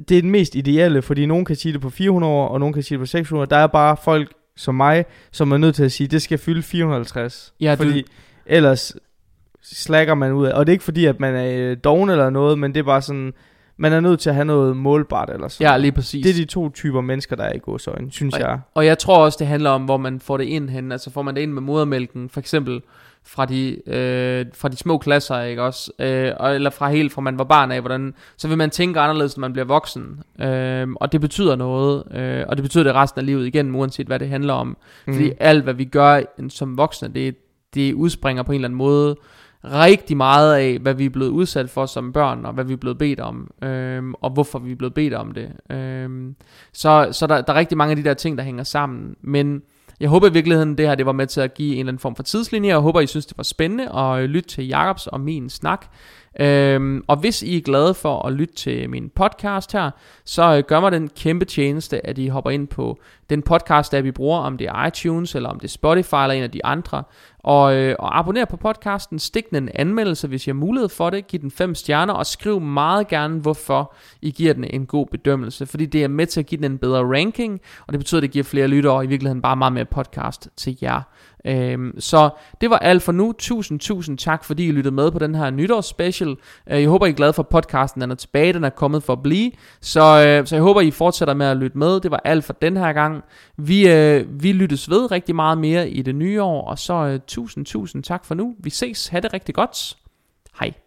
det er den mest ideelle, fordi nogen kan sige det på 400 år, og nogen kan sige det på 600. Der er bare folk som mig, som er nødt til at sige, det skal fylde 450. Ja, du- fordi ellers slækker man ud af. Og det er ikke fordi, at man er øh, doven eller noget, men det er bare sådan, man er nødt til at have noget målbart eller sådan. ja lige præcis. Det er de to typer mennesker, der er i godsøjne, synes Og- jeg. Og jeg tror også, det handler om, hvor man får det ind hen. Altså får man det ind med modermælken, for eksempel fra de, øh, fra de små klasser, ikke også? Øh, og, eller fra helt fra man var barn af, hvordan, så vil man tænke anderledes, når man bliver voksen. Øh, og det betyder noget, øh, og det betyder det resten af livet igen, uanset hvad det handler om. Mm. Fordi alt, hvad vi gør som voksne, det, det udspringer på en eller anden måde rigtig meget af, hvad vi er blevet udsat for som børn, og hvad vi er blevet bedt om, øhm, og hvorfor vi er blevet bedt om det. Øhm, så så der, der er rigtig mange af de der ting, der hænger sammen. Men jeg håber i virkeligheden, det her det var med til at give en eller anden form for tidslinje. Jeg håber, I synes, det var spændende at lytte til Jakobs og min snak. Øhm, og hvis I er glade for at lytte til min podcast her, så øh, gør mig den kæmpe tjeneste, at I hopper ind på den podcast, der vi bruger, om det er iTunes, eller om det er Spotify, eller en af de andre, og, øh, og abonner på podcasten, stik den en anmeldelse, hvis I har mulighed for det, giv den fem stjerner, og skriv meget gerne, hvorfor I giver den en god bedømmelse, fordi det er med til at give den en bedre ranking, og det betyder, at det giver flere lyttere, og i virkeligheden bare meget mere podcast til jer. Øhm, så det var alt for nu. Tusind, tusind tak, fordi I lyttede med på den her nytårsspecial. Øh, jeg håber, I er glade for podcasten. Den er tilbage, den er kommet for at blive. Så, øh, så jeg håber, I fortsætter med at lytte med. Det var alt for den her gang. Vi, øh, vi lyttes ved rigtig meget mere i det nye år. Og så øh, tusind, tusind tak for nu. Vi ses. Ha' det rigtig godt. Hej.